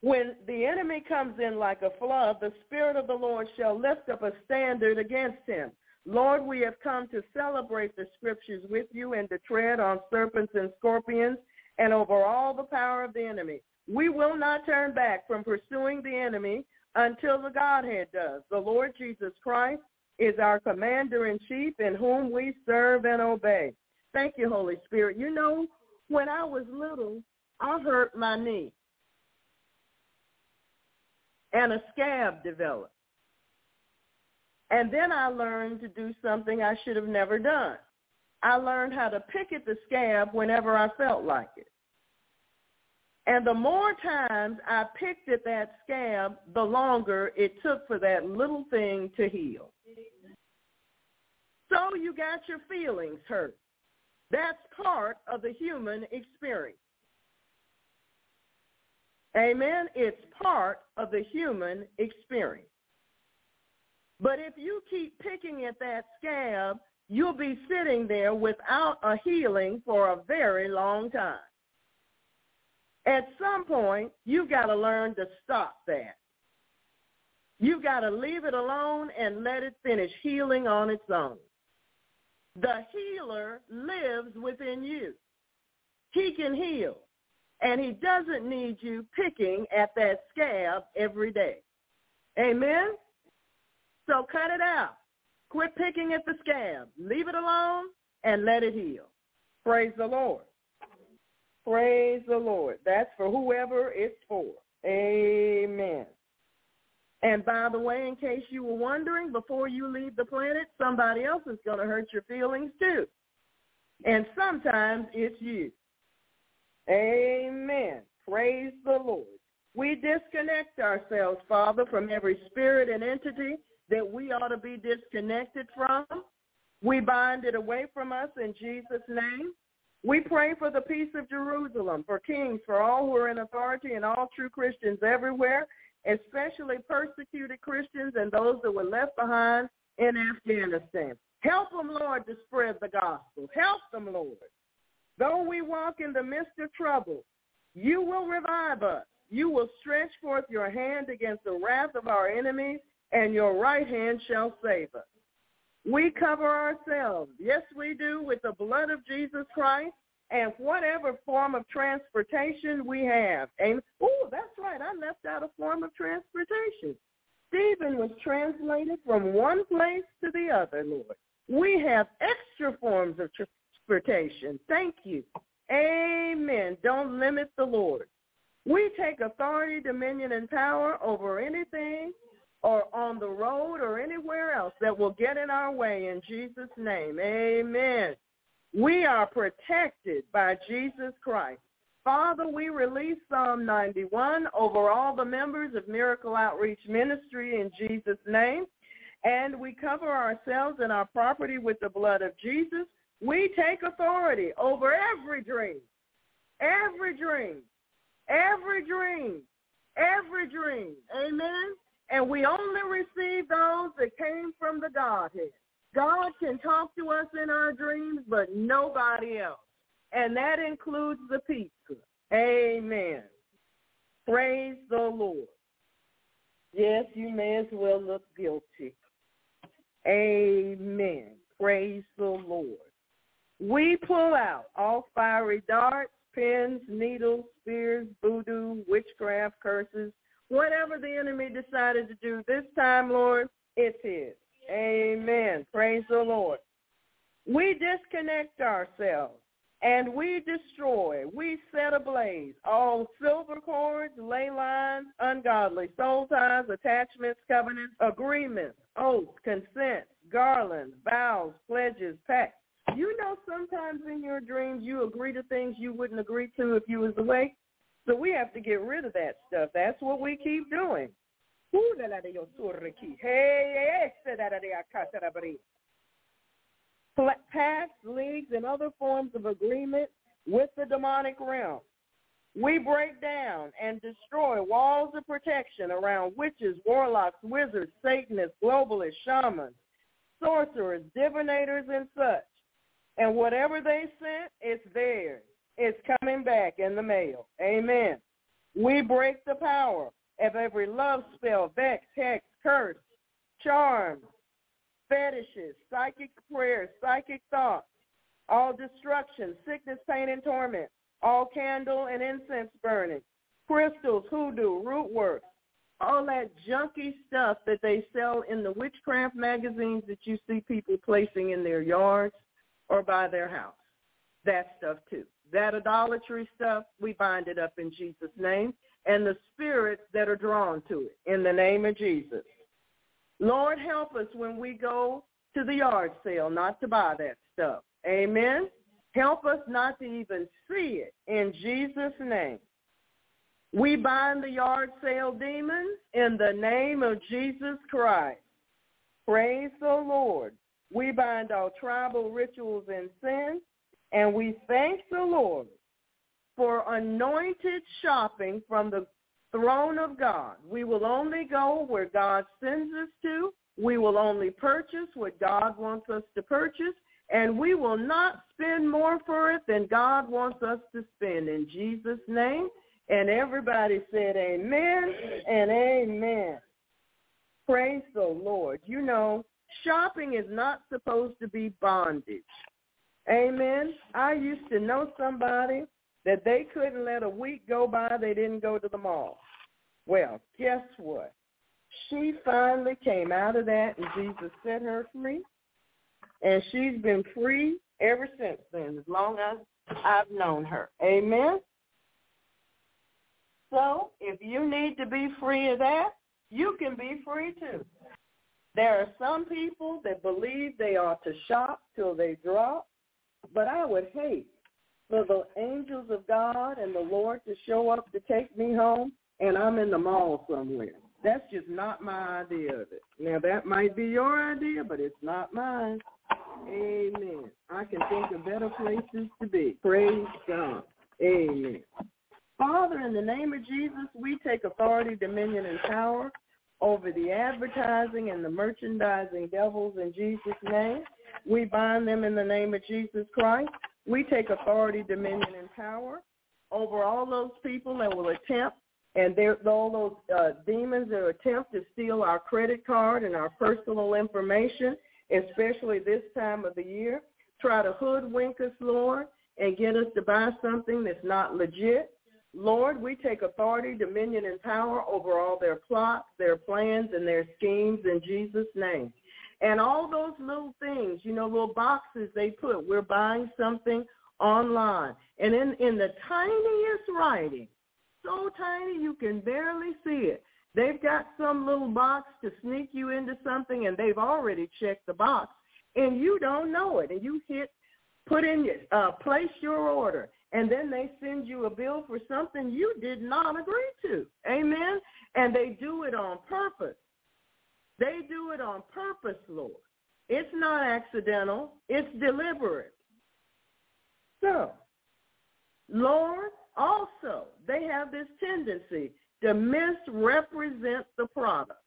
When the enemy comes in like a flood, the Spirit of the Lord shall lift up a standard against him. Lord, we have come to celebrate the scriptures with you and to tread on serpents and scorpions and over all the power of the enemy. We will not turn back from pursuing the enemy until the Godhead does. The Lord Jesus Christ is our commander-in-chief in whom we serve and obey. Thank you, Holy Spirit. You know, when I was little, I hurt my knee and a scab developed. And then I learned to do something I should have never done. I learned how to pick at the scab whenever I felt like it. And the more times I picked at that scab, the longer it took for that little thing to heal. So you got your feelings hurt. That's part of the human experience. Amen. It's part of the human experience. But if you keep picking at that scab, you'll be sitting there without a healing for a very long time. At some point, you've got to learn to stop that. You've got to leave it alone and let it finish healing on its own. The healer lives within you. He can heal. And he doesn't need you picking at that scab every day. Amen? So cut it out. Quit picking at the scab. Leave it alone and let it heal. Praise the Lord. Praise the Lord. That's for whoever it's for. Amen. And by the way, in case you were wondering, before you leave the planet, somebody else is going to hurt your feelings too. And sometimes it's you. Amen. Praise the Lord. We disconnect ourselves, Father, from every spirit and entity that we ought to be disconnected from. We bind it away from us in Jesus' name. We pray for the peace of Jerusalem, for kings, for all who are in authority and all true Christians everywhere, especially persecuted Christians and those that were left behind in Afghanistan. Help them, Lord, to spread the gospel. Help them, Lord. Though we walk in the midst of trouble, you will revive us. You will stretch forth your hand against the wrath of our enemies, and your right hand shall save us. We cover ourselves, yes we do, with the blood of Jesus Christ and whatever form of transportation we have. And oh, that's right, I left out a form of transportation. Stephen was translated from one place to the other, Lord. We have extra forms of transportation. Thank you. Amen. Don't limit the Lord. We take authority, dominion, and power over anything or on the road or anywhere else that will get in our way in Jesus' name. Amen. We are protected by Jesus Christ. Father, we release Psalm 91 over all the members of Miracle Outreach Ministry in Jesus' name. And we cover ourselves and our property with the blood of Jesus. We take authority over every dream, every dream, every dream, every dream. Amen and we only receive those that came from the Godhead. God can talk to us in our dreams, but nobody else. And that includes the pizza. Amen. Praise the Lord. Yes, you may as well look guilty. Amen. Praise the Lord. We pull out all fiery darts, pins, needles, spears, voodoo, witchcraft, curses, whatever the enemy decided to do this time, Lord, it's his. Amen. Praise the Lord. We disconnect ourselves and we destroy, we set ablaze all silver cords, ley lines, ungodly soul ties, attachments, covenants, agreements, oaths, consents, garlands, vows, pledges, pacts. You know sometimes in your dreams you agree to things you wouldn't agree to if you was awake. So we have to get rid of that stuff. That's what we keep doing. Pacts, leagues, and other forms of agreement with the demonic realm. We break down and destroy walls of protection around witches, warlocks, wizards, Satanists, globalists, shamans, sorcerers, divinators, and such. And whatever they sent, it's theirs. It's coming back in the mail. Amen. We break the power of every love spell, vex, hex, curse, charm, fetishes, psychic prayers, psychic thoughts, all destruction, sickness, pain, and torment, all candle and incense burning, crystals, hoodoo, root work, all that junky stuff that they sell in the witchcraft magazines that you see people placing in their yards or by their house. That stuff too. That idolatry stuff, we bind it up in Jesus' name, and the spirits that are drawn to it in the name of Jesus. Lord, help us when we go to the yard sale not to buy that stuff. Amen. Help us not to even see it in Jesus' name. We bind the yard sale demons in the name of Jesus Christ. Praise the Lord. We bind all tribal rituals and sins, and we thank the Lord for anointed shopping from the throne of God. We will only go where God sends us to. We will only purchase what God wants us to purchase. And we will not spend more for it than God wants us to spend in Jesus' name. And everybody said amen and amen. Praise the Lord. You know, shopping is not supposed to be bondage. Amen. I used to know somebody that they couldn't let a week go by they didn't go to the mall. Well, guess what? She finally came out of that and Jesus set her free. And she's been free ever since then, as long as I've known her. Amen. So if you need to be free of that, you can be free too. There are some people that believe they ought to shop till they drop, but I would hate for the angels of God and the Lord to show up to take me home and I'm in the mall somewhere. That's just not my idea of it. Now that might be your idea, but it's not mine. Amen. I can think of better places to be. Praise God. Amen. Father, in the name of Jesus, we take authority, dominion, and power over the advertising and the merchandising devils in Jesus' name. We bind them in the name of Jesus Christ. We take authority, dominion, and power over all those people that will attempt and all those uh, demons that attempt to steal our credit card and our personal information, especially this time of the year, try to hoodwink us, Lord, and get us to buy something that's not legit. Lord, we take authority, dominion, and power over all their plots, their plans, and their schemes in Jesus' name. And all those little things, you know, little boxes they put, we're buying something online. And in, in the tiniest writing, so tiny you can barely see it. They've got some little box to sneak you into something and they've already checked the box and you don't know it. And you hit, put in, uh, place your order and then they send you a bill for something you did not agree to. Amen? And they do it on purpose. They do it on purpose, Lord. It's not accidental. It's deliberate. So, Lord, also, they have this tendency to misrepresent the product.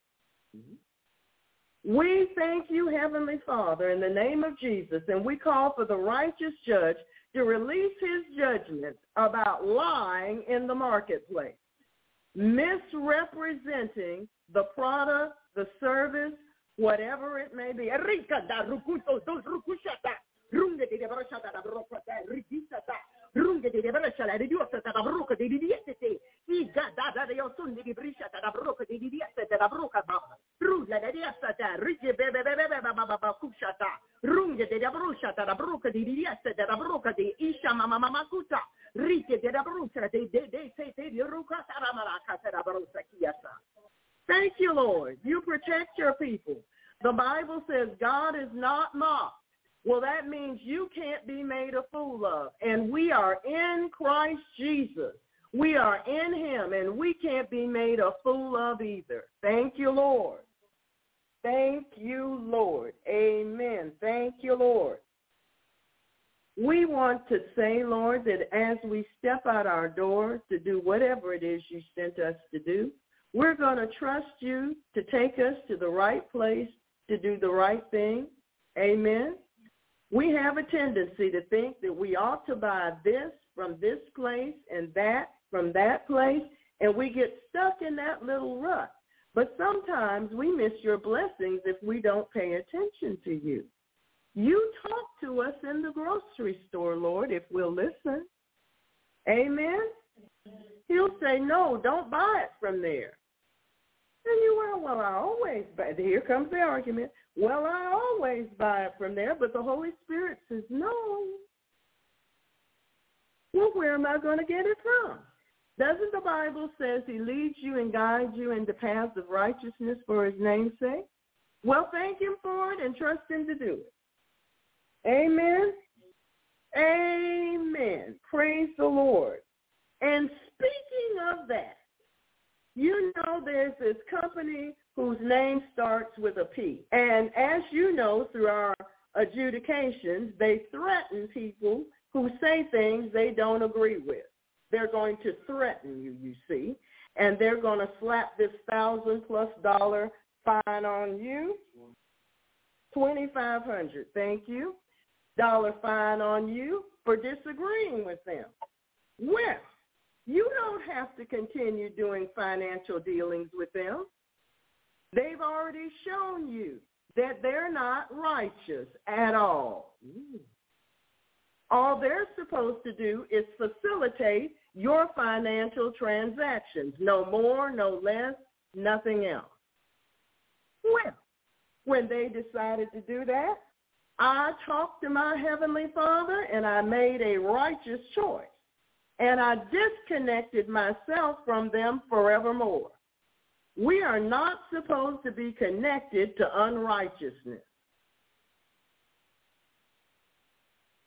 We thank you, Heavenly Father, in the name of Jesus, and we call for the righteous judge to release his judgment about lying in the marketplace, misrepresenting the product, the service, whatever it may be. Runge de da di diete i ga da da da diete da ba dieta da rige be be be be ba ba ba runge de da diete da di isha rige de de de de se te Thank you, Lord. You protect your people. The Bible says God is not mocked. Well, that means you can't be made a fool of. And we are in Christ Jesus. We are in him, and we can't be made a fool of either. Thank you, Lord. Thank you, Lord. Amen. Thank you, Lord. We want to say, Lord, that as we step out our door to do whatever it is you sent us to do, we're going to trust you to take us to the right place to do the right thing. Amen. We have a tendency to think that we ought to buy this from this place and that from that place, and we get stuck in that little rut. But sometimes we miss your blessings if we don't pay attention to you. You talk to us in the grocery store, Lord, if we'll listen. Amen? He'll say, no, don't buy it from there. And you are, well, I always buy. Here comes the argument. Well, I always buy it from there, but the Holy Spirit says no. Well, where am I going to get it from? Doesn't the Bible says he leads you and guides you in the paths of righteousness for his name's sake? Well, thank him for it and trust him to do it. Amen. Amen. Praise the Lord. And speaking of that, you know there's this company whose name starts with a P. And as you know through our adjudications, they threaten people who say things they don't agree with. They're going to threaten you, you see, and they're going to slap this thousand plus dollar fine on you. Twenty five hundred, thank you. Dollar fine on you for disagreeing with them. Well, you don't have to continue doing financial dealings with them. They've already shown you that they're not righteous at all. All they're supposed to do is facilitate your financial transactions. No more, no less, nothing else. Well, when they decided to do that, I talked to my Heavenly Father and I made a righteous choice. And I disconnected myself from them forevermore. We are not supposed to be connected to unrighteousness.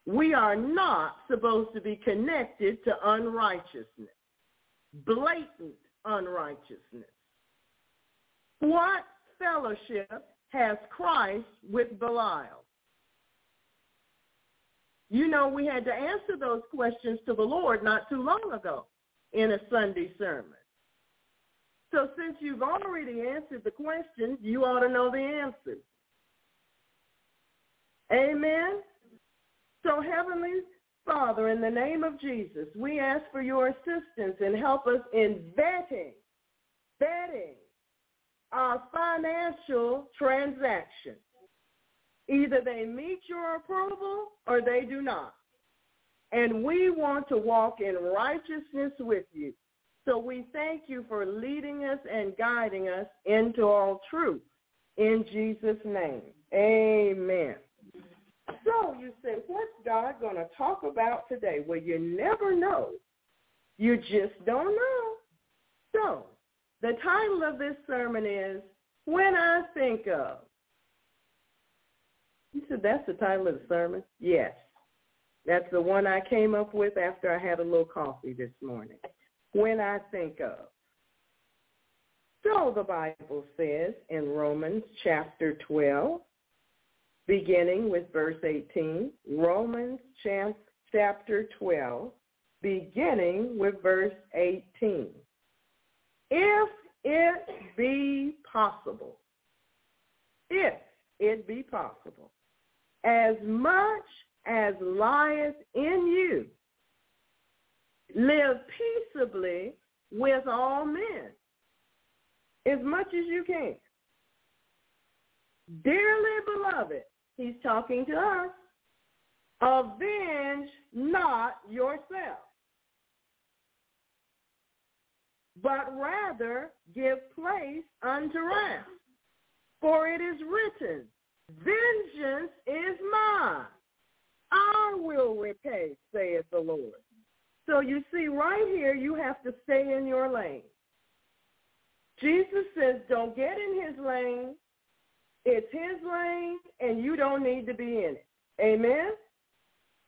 We are not supposed to be connected to unrighteousness, blatant unrighteousness. What fellowship has Christ with Belial? You know, we had to answer those questions to the Lord not too long ago in a Sunday sermon. So since you've already answered the questions, you ought to know the answers. Amen. So Heavenly Father, in the name of Jesus, we ask for your assistance and help us in vetting, vetting our financial transactions. Either they meet your approval or they do not. And we want to walk in righteousness with you. So we thank you for leading us and guiding us into all truth. In Jesus' name, amen. So you say, what's God going to talk about today? Well, you never know. You just don't know. So the title of this sermon is When I Think of. You said that's the title of the sermon? Yes. That's the one I came up with after I had a little coffee this morning when I think of. So the Bible says in Romans chapter 12, beginning with verse 18, Romans chapter 12, beginning with verse 18. If it be possible, if it be possible, as much as lieth in you. Live peaceably with all men as much as you can. Dearly beloved, he's talking to us, avenge not yourself, but rather give place unto wrath. For it is written, Vengeance is mine. I will repay, saith the Lord. So you see, right here, you have to stay in your lane. Jesus says, don't get in his lane. It's his lane, and you don't need to be in it. Amen?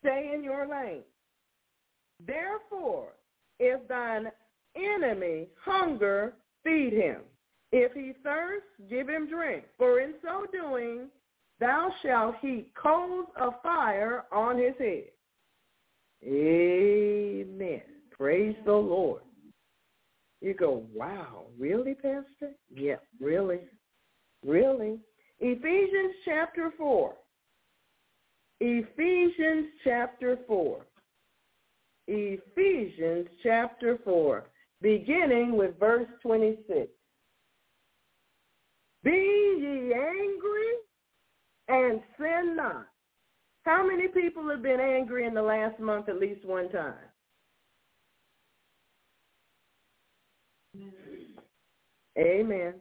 Stay in your lane. Therefore, if thine enemy hunger, feed him. If he thirst, give him drink. For in so doing, thou shalt heap coals of fire on his head. Amen. Praise the Lord. You go, wow, really, Pastor? Yeah, really, really. Ephesians chapter 4. Ephesians chapter 4. Ephesians chapter 4, beginning with verse 26. Be ye angry and sin not. How many people have been angry in the last month at least one time? Amen.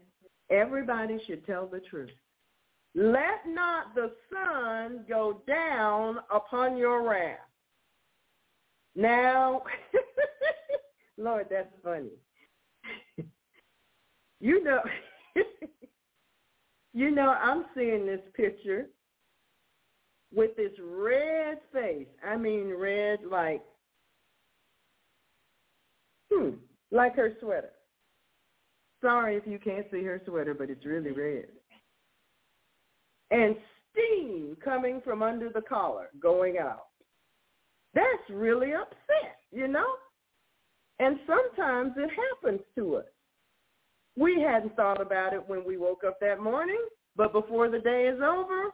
Everybody should tell the truth. Let not the sun go down upon your wrath. Now, Lord, that's funny. you know, you know, I'm seeing this picture with this red face. I mean, red like, hmm, like her sweater. Sorry if you can't see her sweater, but it's really red. And steam coming from under the collar going out. That's really upset, you know? And sometimes it happens to us. We hadn't thought about it when we woke up that morning, but before the day is over,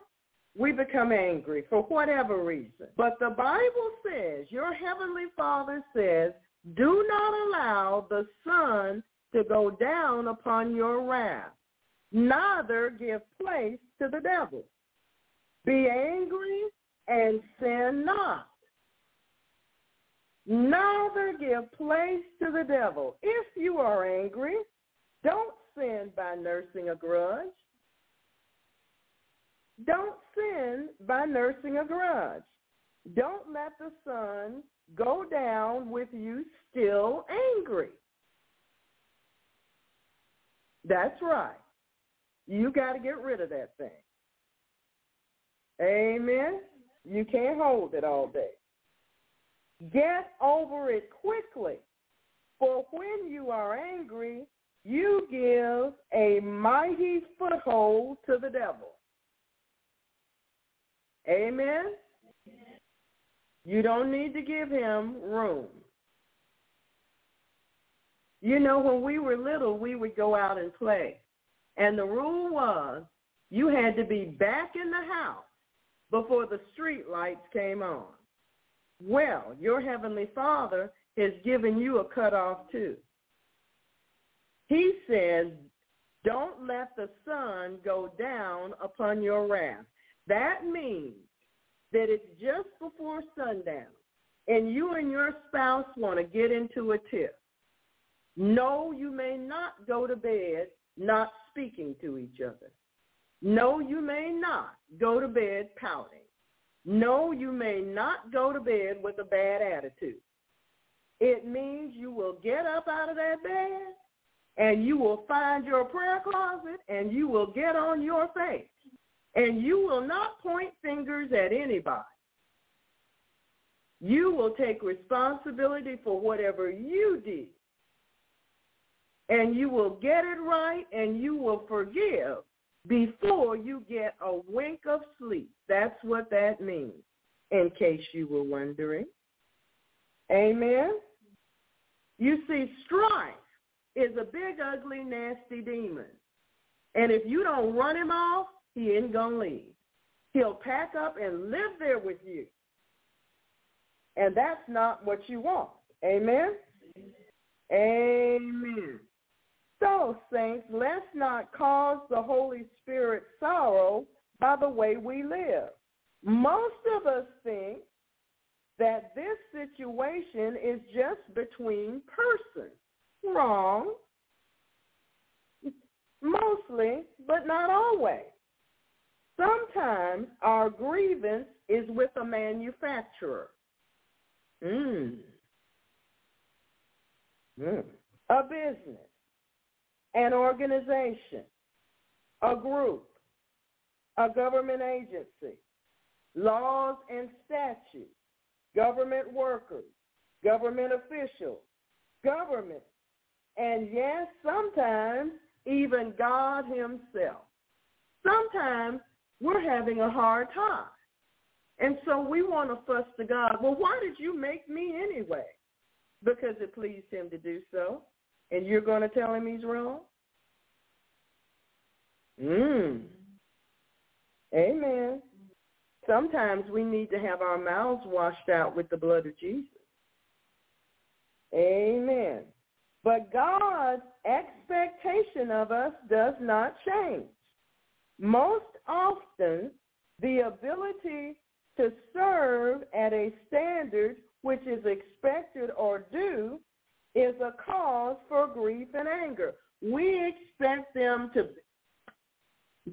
we become angry for whatever reason. But the Bible says, your heavenly Father says, do not allow the sun to go down upon your wrath, neither give place to the devil. Be angry and sin not. Neither give place to the devil. If you are angry, don't sin by nursing a grudge. Don't sin by nursing a grudge. Don't let the sun go down with you still angry. That's right. You got to get rid of that thing. Amen. You can't hold it all day. Get over it quickly. For when you are angry, you give a mighty foothold to the devil. Amen. You don't need to give him room. You know, when we were little, we would go out and play. And the rule was you had to be back in the house before the street lights came on. Well, your heavenly Father has given you a cutoff too. He says, don't let the sun go down upon your wrath. That means that it's just before sundown and you and your spouse want to get into a tiff. No, you may not go to bed not speaking to each other. No, you may not go to bed pouting. No, you may not go to bed with a bad attitude. It means you will get up out of that bed and you will find your prayer closet and you will get on your face and you will not point fingers at anybody. You will take responsibility for whatever you did and you will get it right and you will forgive before you get a wink of sleep. That's what that means, in case you were wondering. Amen? You see, strife is a big, ugly, nasty demon. And if you don't run him off, he ain't going to leave. He'll pack up and live there with you And that's not what you want. Amen? Amen. So, saints, let's not cause the Holy Spirit sorrow by the way we live. Most of us think that this situation is just between persons. Wrong. Mostly, but not always. Sometimes our grievance is with a manufacturer. Mm. Mm. A business, an organization, a group, a government agency, laws and statutes, government workers, government officials, government, and yes, sometimes even God himself. Sometimes we're having a hard time. And so we want to fuss to God. Well, why did you make me anyway? Because it pleased him to do so. And you're going to tell him he's wrong? Mm. Amen. Sometimes we need to have our mouths washed out with the blood of Jesus. Amen. But God's expectation of us does not change. Most often, the ability to serve at a standard which is expected or due is a cause for grief and anger. We expect them to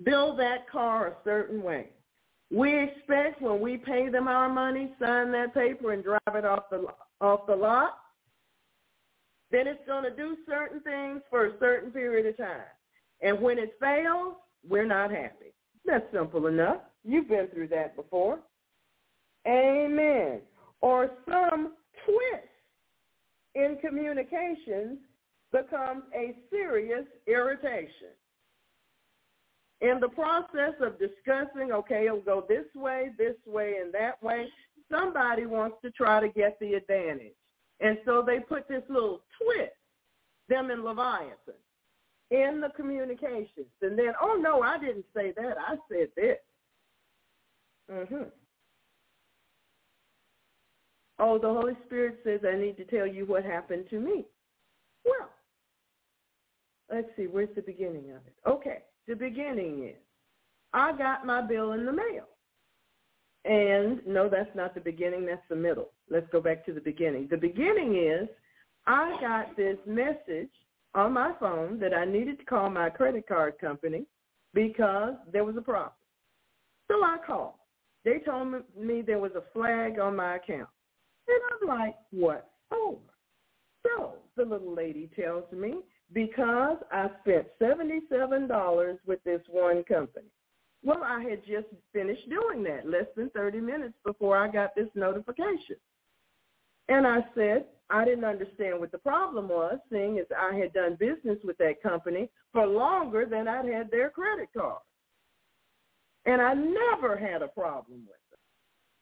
build that car a certain way. We expect when we pay them our money, sign that paper and drive it off the off the lot, then it's going to do certain things for a certain period of time. And when it fails, we're not happy. That's simple enough. You've been through that before. Amen. Or some twist in communications becomes a serious irritation. In the process of discussing, okay, it'll go this way, this way, and that way, somebody wants to try to get the advantage. And so they put this little twist, them and Leviathan, in the communications. And then, oh, no, I didn't say that. I said this. Mm-hmm. Oh, the Holy Spirit says I need to tell you what happened to me. Well, let's see, where's the beginning of it? Okay, the beginning is I got my bill in the mail. And no, that's not the beginning, that's the middle. Let's go back to the beginning. The beginning is I got this message on my phone that I needed to call my credit card company because there was a problem. So I called. They told me there was a flag on my account. And I'm like, what for? So the little lady tells me, because I spent $77 with this one company. Well, I had just finished doing that less than 30 minutes before I got this notification. And I said, I didn't understand what the problem was, seeing as I had done business with that company for longer than I'd had their credit card. And I never had a problem with them.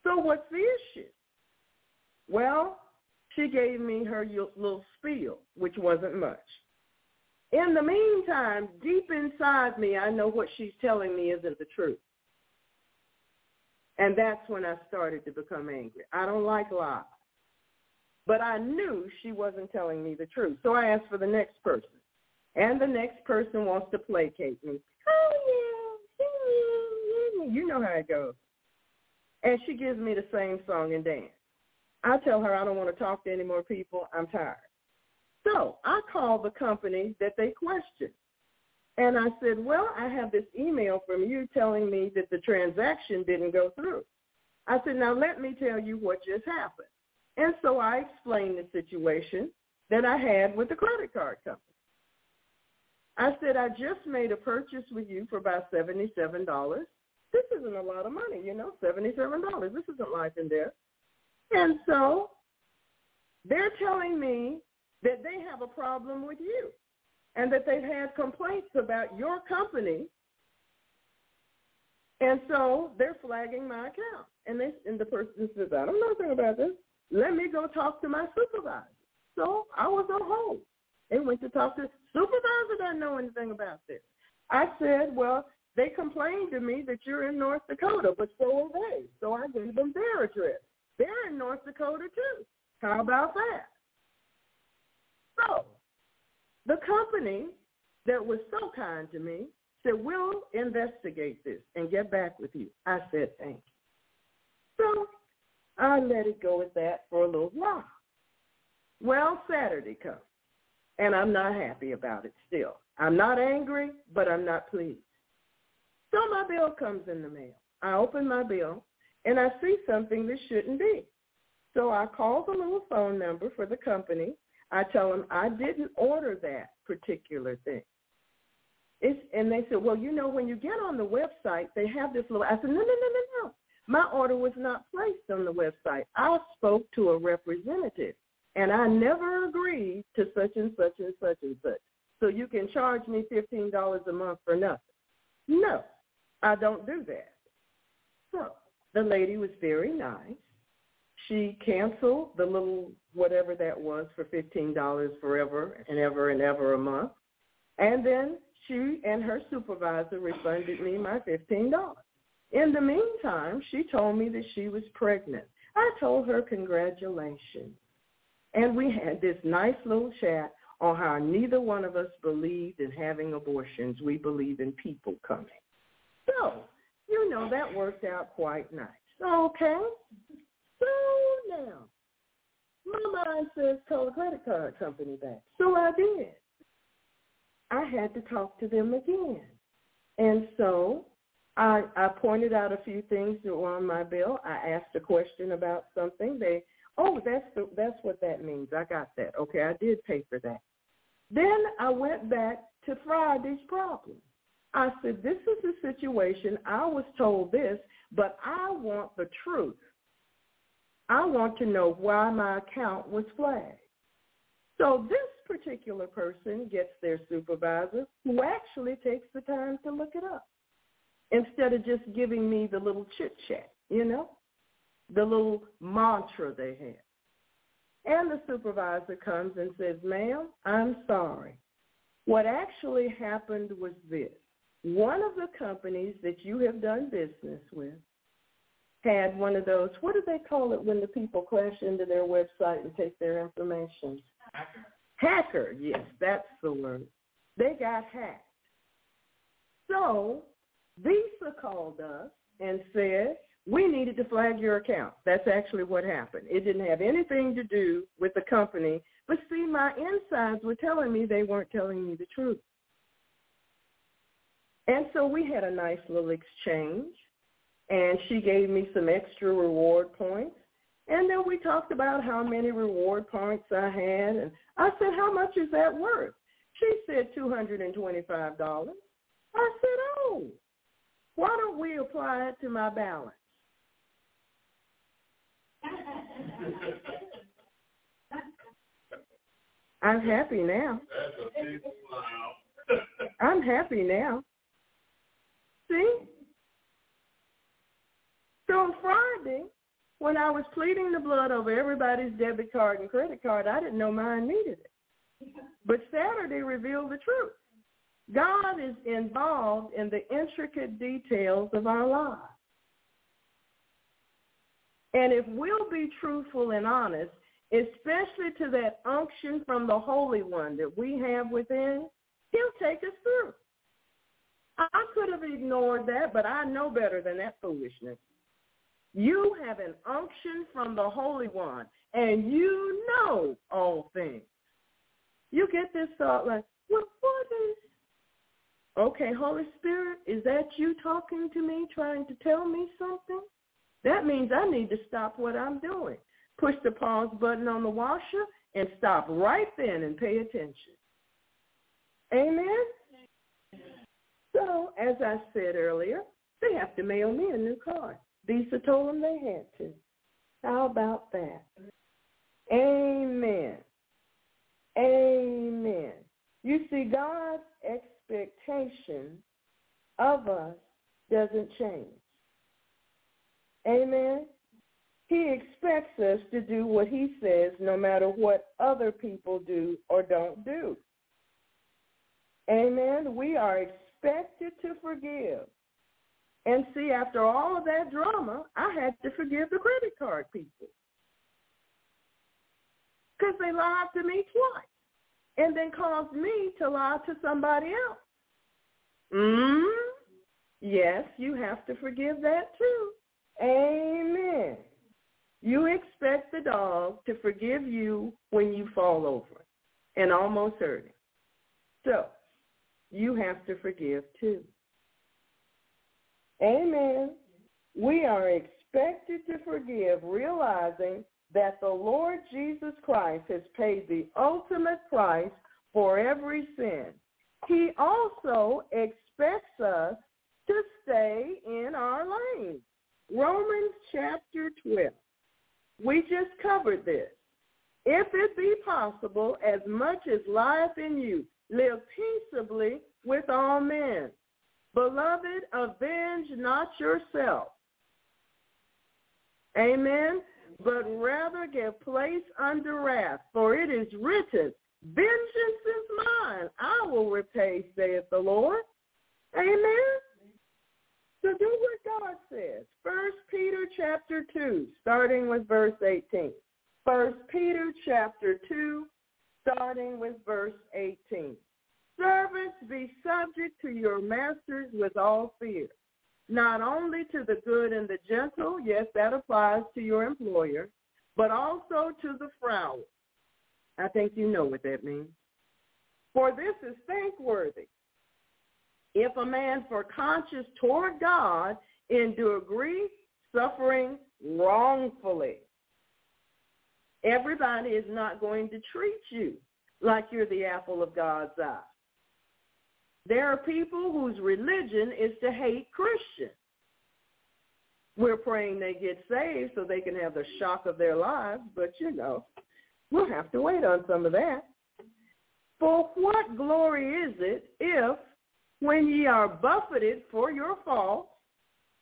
So what's the issue? Well, she gave me her little spiel, which wasn't much. In the meantime, deep inside me, I know what she's telling me isn't the truth. And that's when I started to become angry. I don't like lies. But I knew she wasn't telling me the truth. So I asked for the next person. And the next person wants to placate me. Oh, yeah. You know how it goes. And she gives me the same song and dance. I tell her I don't want to talk to any more people. I'm tired. So I called the company that they questioned. And I said, well, I have this email from you telling me that the transaction didn't go through. I said, now let me tell you what just happened. And so I explained the situation that I had with the credit card company. I said, I just made a purchase with you for about $77. This isn't a lot of money, you know, $77. This isn't life and death. And so they're telling me that they have a problem with you and that they've had complaints about your company. And so they're flagging my account. And, they, and the person says, I don't know anything about this. Let me go talk to my supervisor. So I was on hold. They went to talk to supervisor doesn't know anything about this. I said, well, they complained to me that you're in North Dakota, but so are they. So I gave them their address. They're in North Dakota too. How about that? So the company that was so kind to me said, we'll investigate this and get back with you. I said, thank you. So I let it go at that for a little while. Well, Saturday comes, and I'm not happy about it still. I'm not angry, but I'm not pleased. So my bill comes in the mail. I open my bill, and I see something that shouldn't be. So I call the little phone number for the company. I tell them I didn't order that particular thing. It's, and they said, well, you know, when you get on the website, they have this little. I said, no, no, no, no, no. My order was not placed on the website. I spoke to a representative, and I never agreed to such and such and such and such. So you can charge me fifteen dollars a month for nothing. No, I don't do that. So the lady was very nice. She canceled the little whatever that was for fifteen dollars forever and ever and ever a month, and then she and her supervisor refunded me my fifteen dollars. In the meantime, she told me that she was pregnant. I told her congratulations. And we had this nice little chat on how neither one of us believed in having abortions. We believe in people coming. So, you know, that worked out quite nice. Okay? So now, my mind says call the credit card company back. So I did. I had to talk to them again. And so I, I pointed out a few things that were on my bill. I asked a question about something. They, oh, that's the, that's what that means. I got that. Okay, I did pay for that. Then I went back to Friday's problem. I said, this is the situation. I was told this, but I want the truth. I want to know why my account was flagged. So this particular person gets their supervisor who actually takes the time to look it up instead of just giving me the little chit chat, you know, the little mantra they have. And the supervisor comes and says, ma'am, I'm sorry. What actually happened was this. One of the companies that you have done business with had one of those, what do they call it when the people crash into their website and take their information? Hacker. Hacker, yes, that's the word. They got hacked. So Visa called us and said, we needed to flag your account. That's actually what happened. It didn't have anything to do with the company. But see, my insides were telling me they weren't telling me the truth. And so we had a nice little exchange. And she gave me some extra reward points. And then we talked about how many reward points I had. And I said, how much is that worth? She said $225. I said, oh, why don't we apply it to my balance? I'm happy now. I'm happy now. See? So on Friday, when I was pleading the blood over everybody's debit card and credit card, I didn't know mine needed it. But Saturday revealed the truth. God is involved in the intricate details of our lives. And if we'll be truthful and honest, especially to that unction from the Holy One that we have within, he'll take us through. I could have ignored that, but I know better than that foolishness. You have an unction from the Holy One, and you know all things. You get this thought like, well, what is Okay, Holy Spirit, is that you talking to me, trying to tell me something? That means I need to stop what I'm doing. Push the pause button on the washer and stop right then and pay attention. Amen? So, as I said earlier, they have to mail me a new car. Visa told them they had to. How about that? Amen. Amen. You see, God's expectation of us doesn't change. Amen? He expects us to do what he says no matter what other people do or don't do. Amen? We are expected to forgive. And see, after all of that drama, I had to forgive the credit card people. Because they lied to me twice and then caused me to lie to somebody else. Mm? Yes, you have to forgive that too. Amen. You expect the dog to forgive you when you fall over and almost hurt him. So you have to forgive too. Amen. We are expected to forgive, realizing that the Lord Jesus Christ has paid the ultimate price for every sin. He also expects us to stay in our lane. Romans chapter 12. We just covered this. If it be possible, as much as lieth in you, live peaceably with all men. Beloved, avenge not yourself. Amen. But rather give place under wrath, for it is written, Vengeance is mine. I will repay, saith the Lord. Amen. So do what God says. First Peter chapter 2, starting with verse 18. First Peter chapter 2, starting with verse 18. Servants, be subject to your masters with all fear, not only to the good and the gentle, yes, that applies to your employer, but also to the froward. I think you know what that means. For this is thankworthy if a man for conscience toward God endure grief, suffering wrongfully. Everybody is not going to treat you like you're the apple of God's eye. There are people whose religion is to hate Christians. We're praying they get saved so they can have the shock of their lives, but you know, we'll have to wait on some of that. For what glory is it if when ye are buffeted for your fault,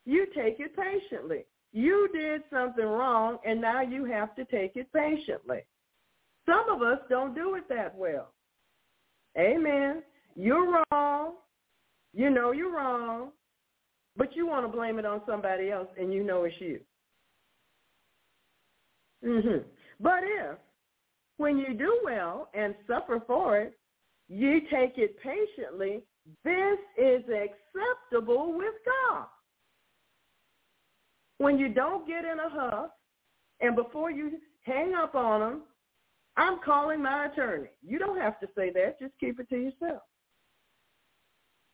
you take it patiently. You did something wrong, and now you have to take it patiently. Some of us don't do it that well. Amen. You're wrong. You know you're wrong, but you want to blame it on somebody else, and you know it's you. Mm-hmm. But if, when you do well and suffer for it, you take it patiently, this is acceptable with God. When you don't get in a huff, and before you hang up on them, I'm calling my attorney. You don't have to say that. Just keep it to yourself.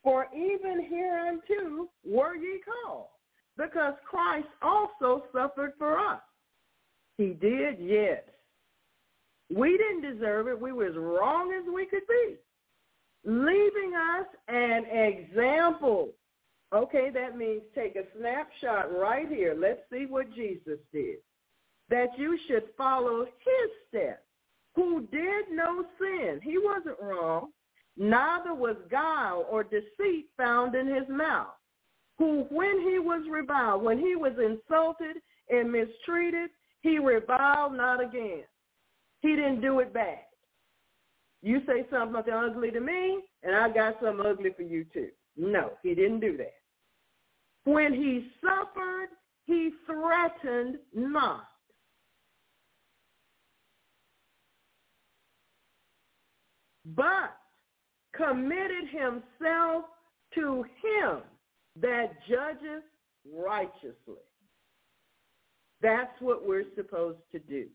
For even hereunto were ye called, because Christ also suffered for us. He did, yes. We didn't deserve it. We were as wrong as we could be leaving us an example. Okay, that means take a snapshot right here. Let's see what Jesus did. That you should follow his steps, who did no sin. He wasn't wrong. Neither was guile or deceit found in his mouth. Who, when he was reviled, when he was insulted and mistreated, he reviled not again. He didn't do it back. You say something ugly to me, and I got something ugly for you too. No, he didn't do that. When he suffered, he threatened not. But committed himself to him that judges righteously. That's what we're supposed to do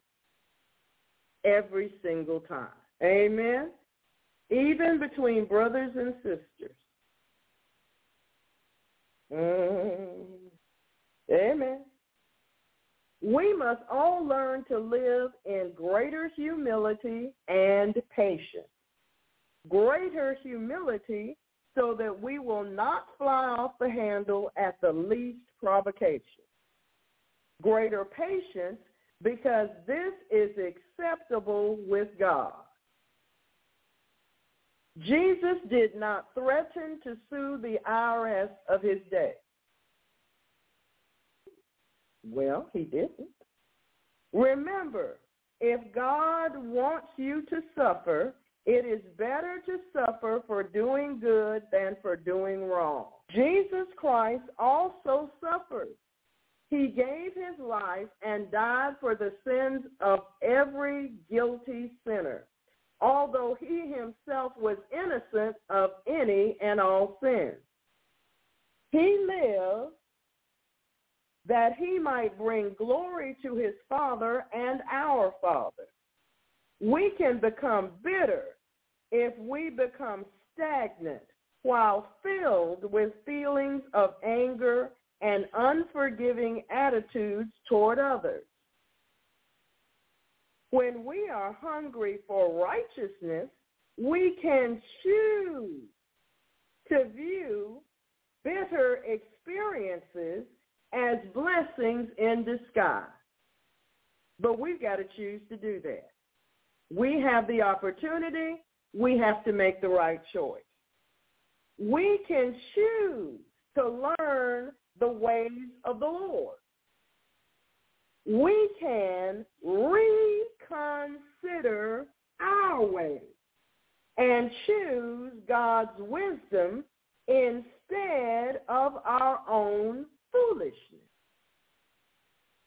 every single time. Amen. Even between brothers and sisters. Mm. Amen. We must all learn to live in greater humility and patience. Greater humility so that we will not fly off the handle at the least provocation. Greater patience because this is acceptable with God. Jesus did not threaten to sue the IRS of his day. Well, he didn't. Remember, if God wants you to suffer, It is better to suffer for doing good than for doing wrong. Jesus Christ also suffered. He gave his life and died for the sins of every guilty sinner, although he himself was innocent of any and all sins. He lived that he might bring glory to his Father and our Father. We can become bitter if we become stagnant while filled with feelings of anger and unforgiving attitudes toward others. When we are hungry for righteousness, we can choose to view bitter experiences as blessings in disguise. But we've got to choose to do that. We have the opportunity. We have to make the right choice. We can choose to learn the ways of the Lord. We can reconsider our ways and choose God's wisdom instead of our own foolishness.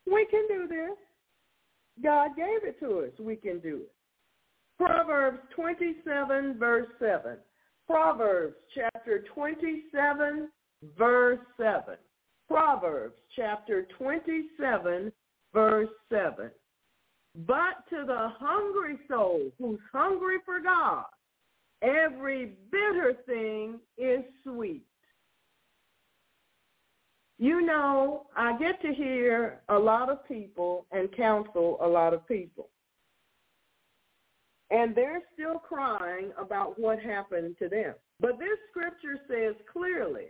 We can do this. God gave it to us. We can do it. Proverbs 27, verse 7. Proverbs chapter 27, verse 7. Proverbs chapter 27, verse 7. But to the hungry soul who's hungry for God, every bitter thing is sweet. You know, I get to hear a lot of people and counsel a lot of people. And they're still crying about what happened to them. But this scripture says clearly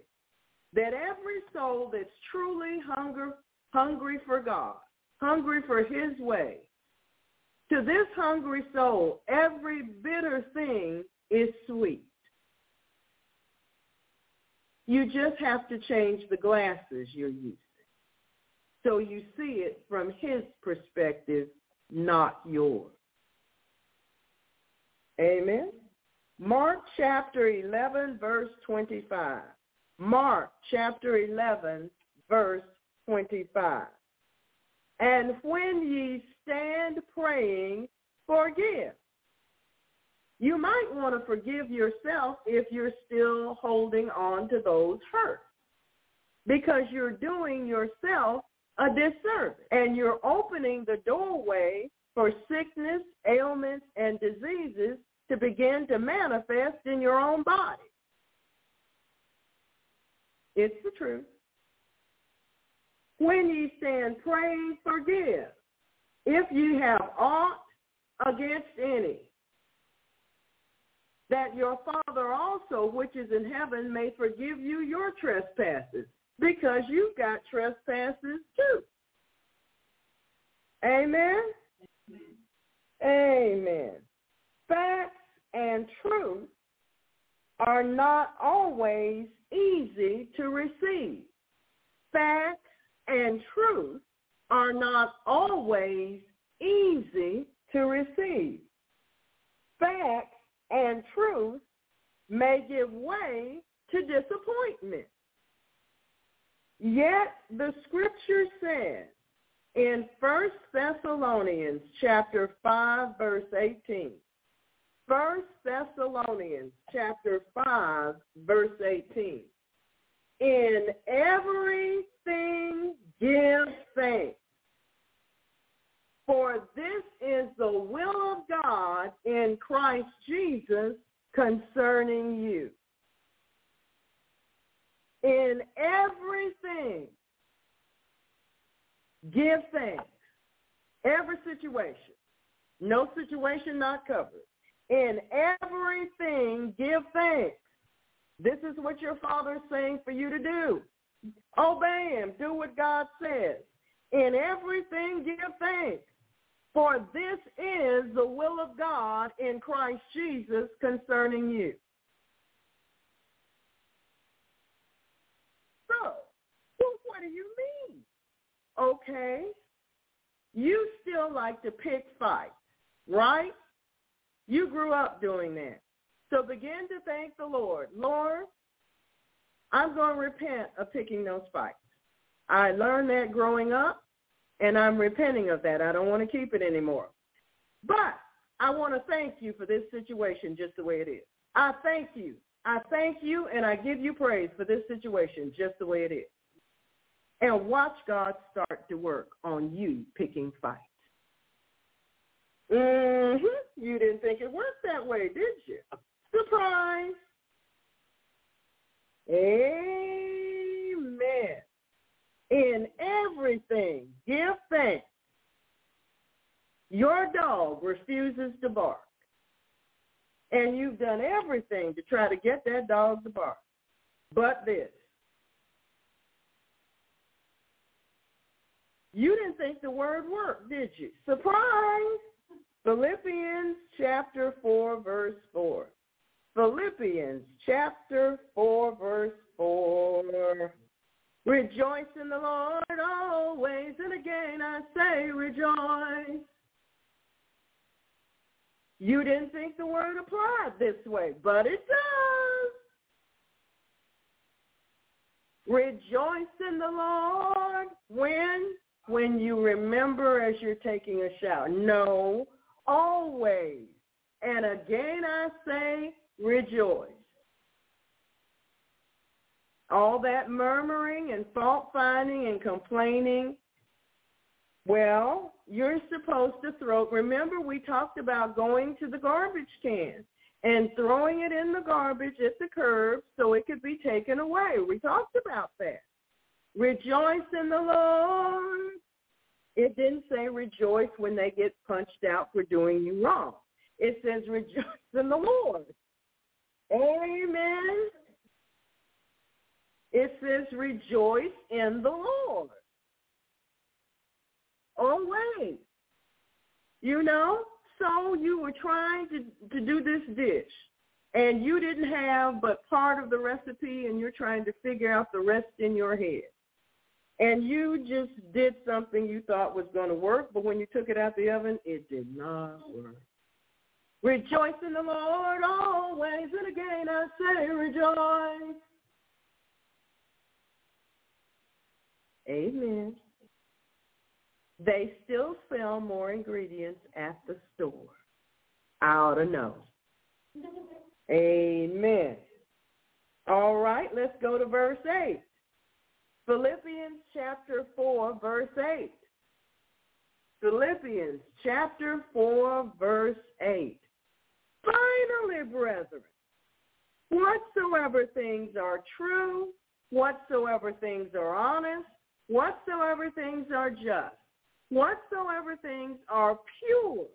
that every soul that's truly hunger, hungry for God, hungry for his way, to this hungry soul, every bitter thing is sweet. You just have to change the glasses you're using. So you see it from his perspective, not yours. Amen. Mark chapter 11, verse 25. Mark chapter 11, verse 25. And when ye stand praying, forgive. You might want to forgive yourself if you're still holding on to those hurts because you're doing yourself a disservice and you're opening the doorway for sickness, ailments, and diseases to begin to manifest in your own body. It's the truth. When ye stand praying, forgive. If you have aught against any, that your Father also, which is in heaven, may forgive you your trespasses, because you've got trespasses too. Amen? Amen. Facts and truth are not always easy to receive. Facts and truth are not always easy to receive. Facts and truth may give way to disappointment. Yet the scripture says in 1 Thessalonians chapter 5 verse 18, First Thessalonians chapter 5, verse 18. In everything give thanks, for this is the will of God in Christ Jesus concerning you. In everything, give thanks. Every situation. No situation not covered. In everything, give thanks. This is what your Father is saying for you to do. Obey him. Do what God says. In everything, give thanks. For this is the will of God in Christ Jesus concerning you. So, what do you mean? Okay, you still like to pick fights, right? You grew up doing that. So begin to thank the Lord. Lord, I'm going to repent of picking those fights. I learned that growing up, and I'm repenting of that. I don't want to keep it anymore. But I want to thank you for this situation just the way it is. I thank you. I thank you, and I give you praise for this situation just the way it is. And watch God start to work on you picking fights. Mm-hmm. You didn't think it worked that way, did you? Surprise. Amen. In everything, give thanks. Your dog refuses to bark. And you've done everything to try to get that dog to bark. But this. You didn't think the word worked, did you? Surprise! Philippians chapter 4, verse 4. Philippians chapter 4, verse 4. Rejoice in the Lord always, and again I say rejoice. You didn't think the word applied this way, but it does. Rejoice in the Lord when? When you remember as you're taking a shower. No, always. And again I say rejoice. All that murmuring and fault finding and complaining, well, you're supposed to throw, remember we talked about going to the garbage can and throwing it in the garbage at the curb so it could be taken away. We talked about that. Rejoice in the Lord. It didn't say rejoice when they get punched out for doing you wrong. It says rejoice in the Lord. Amen. It says rejoice in the Lord. Oh, Always. You know? So you were trying to, to do this dish and you didn't have but part of the recipe and you're trying to figure out the rest in your head. And you just did something you thought was going to work, but when you took it out the oven, it did not work. Rejoice in the Lord always, and again I say rejoice. Amen. They still sell more ingredients at the store. I ought to know. Amen. All right, let's go to verse 8. Philippians chapter 4, verse 8. Philippians chapter 4, verse 8. Finally, brethren, whatsoever things are true, whatsoever things are honest, whatsoever things are just, whatsoever things are pure,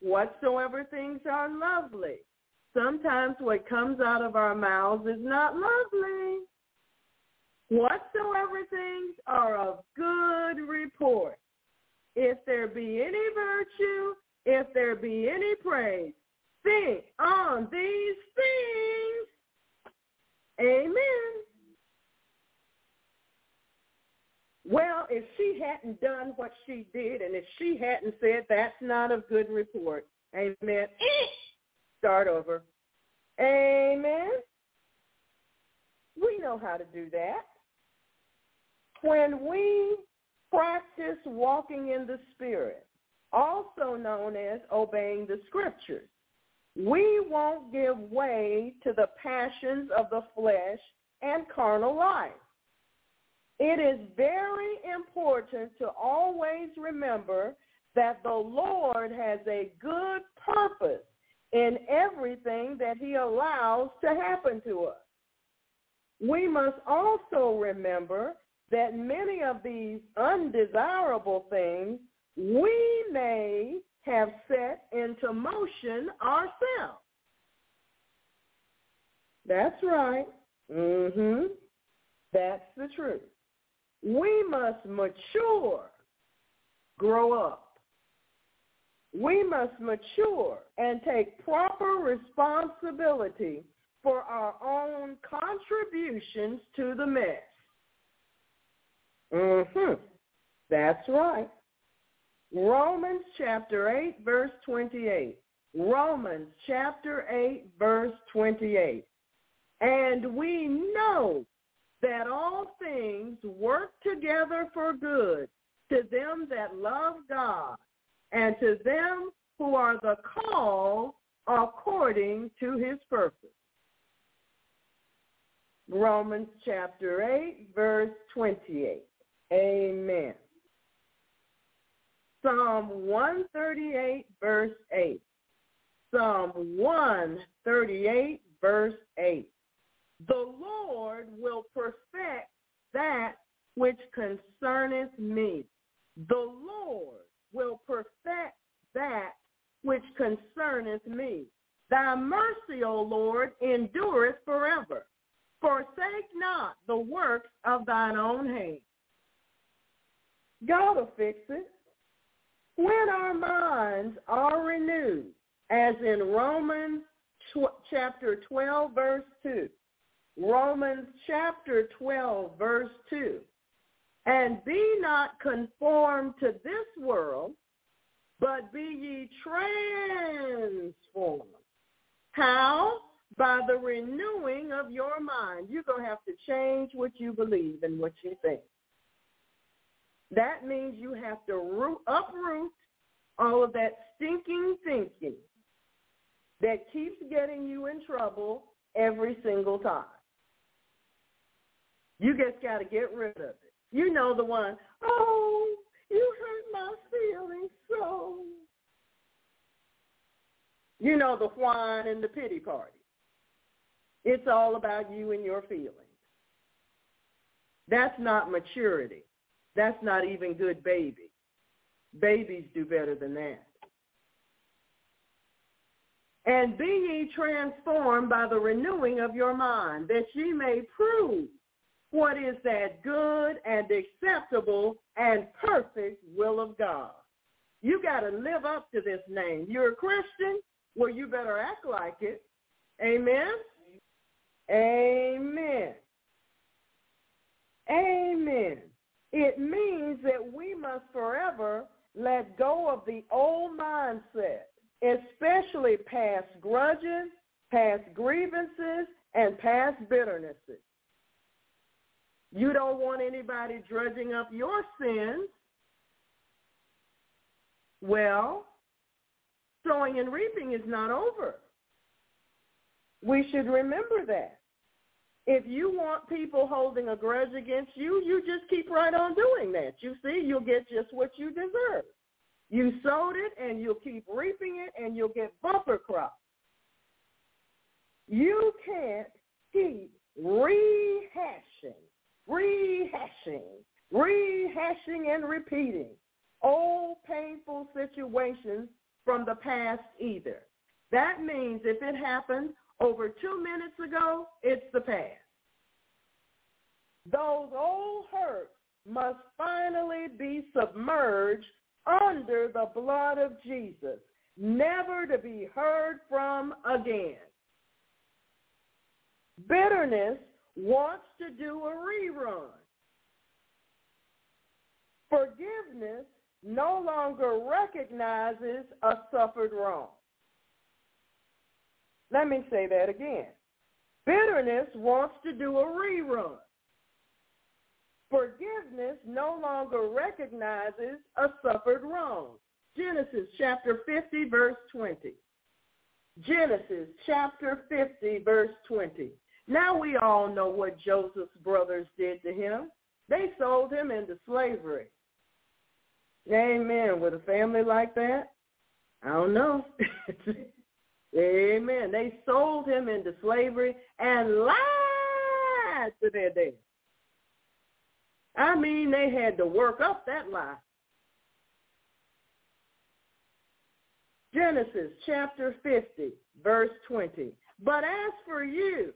whatsoever things are lovely. Sometimes what comes out of our mouths is not lovely. Whatsoever things are of good report. If there be any virtue, if there be any praise, think on these things. Amen. Well, if she hadn't done what she did and if she hadn't said that's not a good report, amen, start over. Amen. We know how to do that. When we practice walking in the Spirit, also known as obeying the Scriptures, we won't give way to the passions of the flesh and carnal life. It is very important to always remember that the Lord has a good purpose in everything that he allows to happen to us. We must also remember that many of these undesirable things we may have set into motion ourselves. That's right. Mhm. That's the truth. We must mature, grow up. We must mature and take proper responsibility for our own contributions to the mess. Mhm. That's right. Romans chapter 8 verse 28. Romans chapter 8, verse 28. And we know that all things work together for good to them that love God and to them who are the called according to his purpose. Romans chapter 8, verse 28. Amen. Psalm 138, verse 8. Psalm 138, verse 8. The Lord will perfect that which concerneth me. The Lord will perfect that which concerneth me. Thy mercy, O Lord, endureth forever. Forsake not the works of thine own hand. God will fix it. When our minds are renewed, as in Romans tw- chapter 12, verse 2, Romans chapter 12, verse 2. And be not conformed to this world, but be ye transformed. How? By the renewing of your mind. You're going to have to change what you believe and what you think. That means you have to root, uproot all of that stinking thinking that keeps getting you in trouble every single time. You just got to get rid of it. You know the one, oh, you hurt my feelings so. You know the whine and the pity party. It's all about you and your feelings. That's not maturity. That's not even good baby. Babies do better than that. And be ye transformed by the renewing of your mind, that ye may prove what is that good and acceptable and perfect will of God. You got to live up to this name. You're a Christian? Well, you better act like it. Amen? Amen. Amen. It means must forever let go of the old mindset, especially past grudges, past grievances, and past bitternesses. You don't want anybody drudging up your sins. Well, sowing and reaping is not over. We should remember that. If you want people holding a grudge against you, you just keep right on doing that. You see, you'll get just what you deserve. You sowed it and you'll keep reaping it and you'll get bumper crops. You can't keep rehashing rehashing, rehashing and repeating old painful situations from the past either. That means if it happened over two minutes ago, it's the past. Those old hurts must finally be submerged under the blood of Jesus, never to be heard from again. Bitterness wants to do a rerun. Forgiveness no longer recognizes a suffered wrong. Let me say that again. Bitterness wants to do a rerun. Forgiveness no longer recognizes a suffered wrong. Genesis chapter 50, verse 20. Genesis chapter 50, verse 20. Now we all know what Joseph's brothers did to him. They sold him into slavery. Amen. With a family like that, I don't know. Amen. They sold him into slavery and lied to their dad. I mean, they had to work up that lie. Genesis chapter 50, verse 20. But as for you,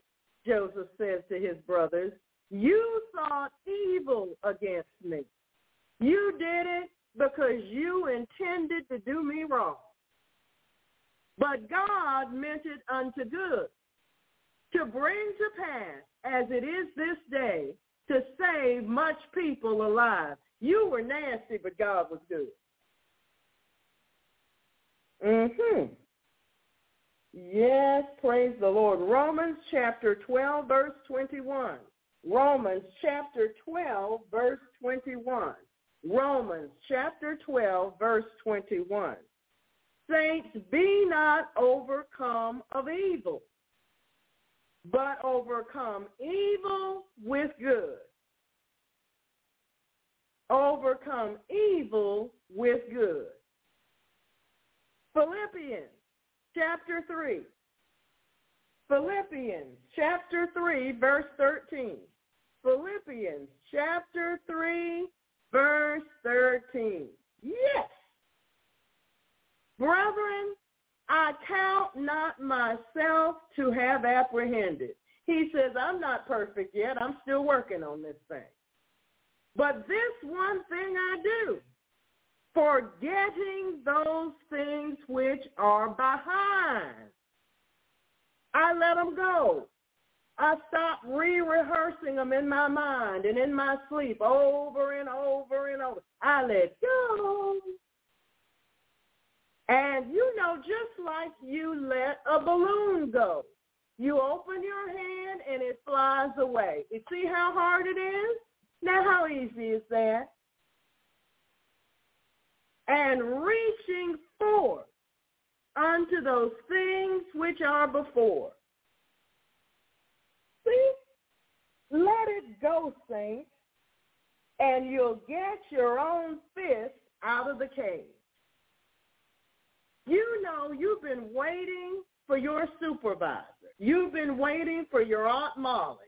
Joseph says to his brothers, you thought evil against me. You did it because you intended to do me wrong. But God meant it unto good, to bring to pass, as it is this day, to save much people alive. You were nasty, but God was good. Mm-hmm. Yes, praise the Lord. Romans chapter 12, verse 21. Romans chapter 12, verse 21. Romans chapter 12, verse 21. Saints, be not overcome of evil, but overcome evil with good. Overcome evil with good. Philippians chapter 3. Philippians chapter 3, verse 13. Philippians chapter 3, verse 13. Yes. Brethren, I count not myself to have apprehended. He says, I'm not perfect yet. I'm still working on this thing. But this one thing I do, forgetting those things which are behind. I let them go. I stop re-rehearsing them in my mind and in my sleep over and over and over. I let go. And you know, just like you let a balloon go, you open your hand and it flies away. You see how hard it is? Now how easy is that? And reaching forth unto those things which are before. See? Let it go, saints, and you'll get your own fist out of the cage. You know you've been waiting for your supervisor. You've been waiting for your Aunt Molly.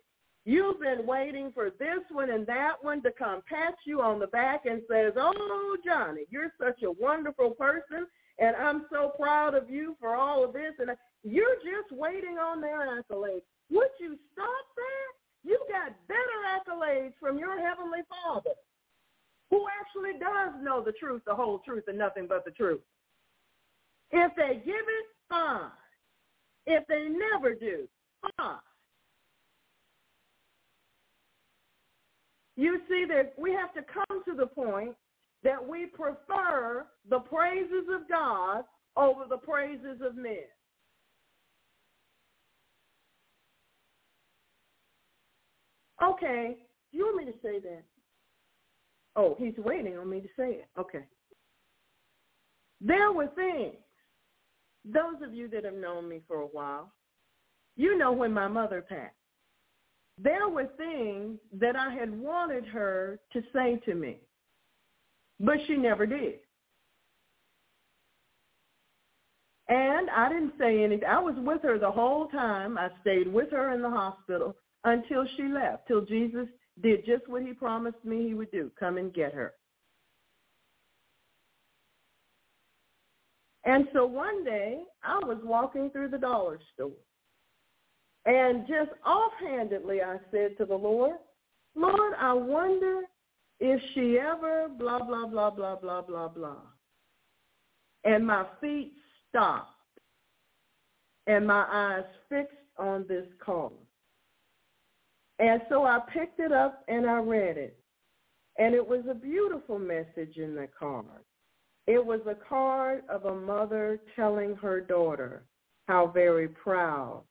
You've been waiting for this one and that one to come pat you on the back and says, oh, Johnny, you're such a wonderful person, and I'm so proud of you for all of this. And you're just waiting on their accolades. Would you stop that? You got better accolades from your Heavenly Father who actually does know the truth, the whole truth, and nothing but the truth. If they give it, fine. If they never do, fine. You see that we have to come to the point that we prefer the praises of God over the praises of men. Okay, Do you want me to say that? Oh, he's waiting on me to say it. Okay. There were things, those of you that have known me for a while, you know when my mother passed. There were things that I had wanted her to say to me, but she never did. And I didn't say anything. I was with her the whole time. I stayed with her in the hospital until she left, till Jesus did just what he promised me he would do, come and get her. And so one day I was walking through the dollar store. And just offhandedly I said to the Lord, Lord, I wonder if she ever blah, blah, blah, blah, blah, blah, blah. And my feet stopped and my eyes fixed on this card. And so I picked it up and I read it. And it was a beautiful message in the card. It was a card of a mother telling her daughter how very proud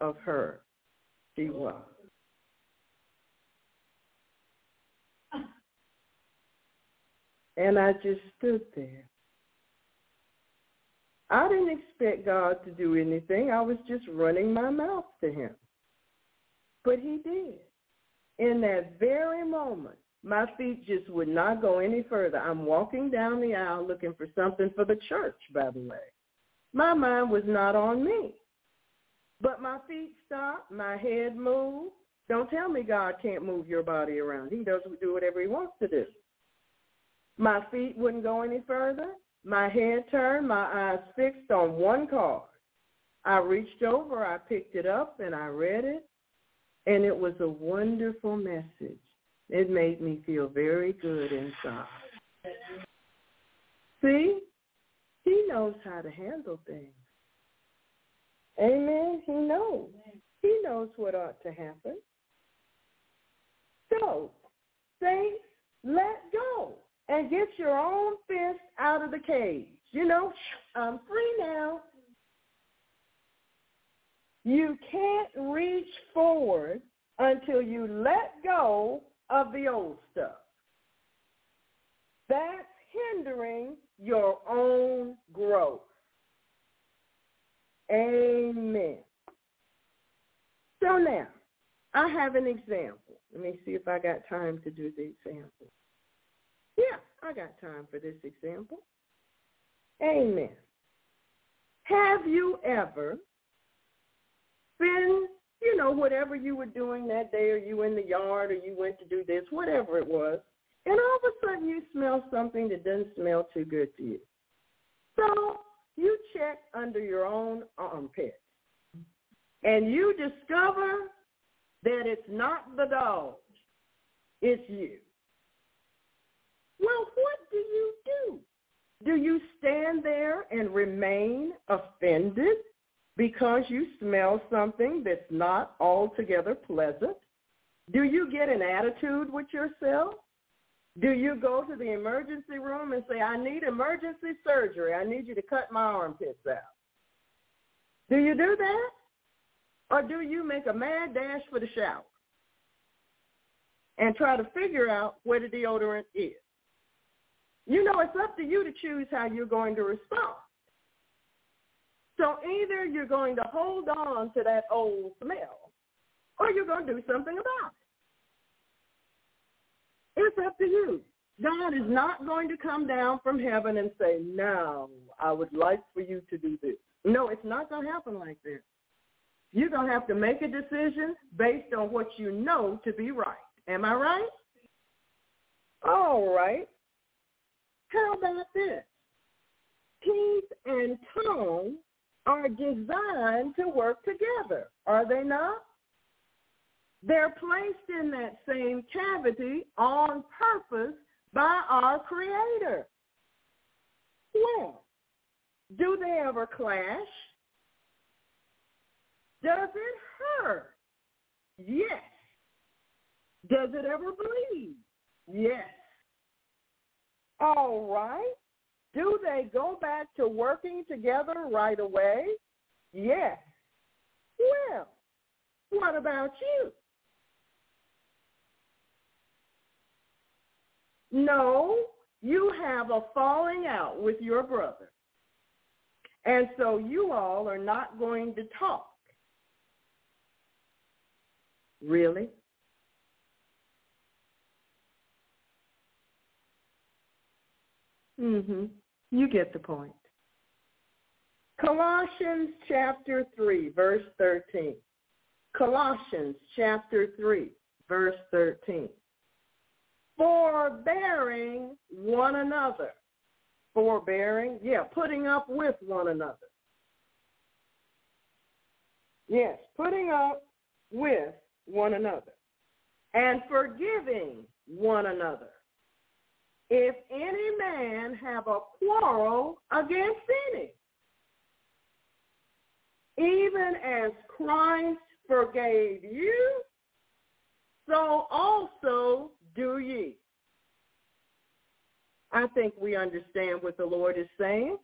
of her she was. And I just stood there. I didn't expect God to do anything. I was just running my mouth to him. But he did. In that very moment, my feet just would not go any further. I'm walking down the aisle looking for something for the church, by the way. My mind was not on me. But my feet stopped, my head moved. Don't tell me God can't move your body around. He does do whatever he wants to do. My feet wouldn't go any further. My head turned, my eyes fixed on one card. I reached over, I picked it up, and I read it. And it was a wonderful message. It made me feel very good inside. See? He knows how to handle things. Amen. He knows. He knows what ought to happen. So, saints, let go and get your own fist out of the cage. You know, I'm free now. You can't reach forward until you let go of the old stuff. That's hindering your own growth. Amen. So now, I have an example. Let me see if I got time to do the example. Yeah, I got time for this example. Amen. Have you ever been, you know, whatever you were doing that day, or you in the yard, or you went to do this, whatever it was, and all of a sudden you smell something that doesn't smell too good to you. So you check under your own armpit, and you discover that it's not the dog, it's you. Well, what do you do? Do you stand there and remain offended because you smell something that's not altogether pleasant? Do you get an attitude with yourself? Do you go to the emergency room and say, I need emergency surgery. I need you to cut my armpits out. Do you do that? Or do you make a mad dash for the shower and try to figure out where the deodorant is? You know, it's up to you to choose how you're going to respond. So either you're going to hold on to that old smell or you're going to do something about it. It's up to you. God is not going to come down from heaven and say, now I would like for you to do this. No, it's not going to happen like this. You're going to have to make a decision based on what you know to be right. Am I right? All right. How about this? Teeth and tongue are designed to work together, are they not? They're placed in that same cavity on purpose by our Creator. Well, do they ever clash? Does it hurt? Yes. Does it ever bleed? Yes. All right. Do they go back to working together right away? Yes. Well, what about you? No, you have a falling out with your brother. And so you all are not going to talk. Really? Mhm. You get the point. Colossians chapter 3 verse 13. Colossians chapter 3 verse 13. Forbearing one another. Forbearing, yeah, putting up with one another. Yes, putting up with one another. And forgiving one another if any man have a quarrel against any, even as Christ forgave you, so also do ye. I think we understand what the Lord is saying.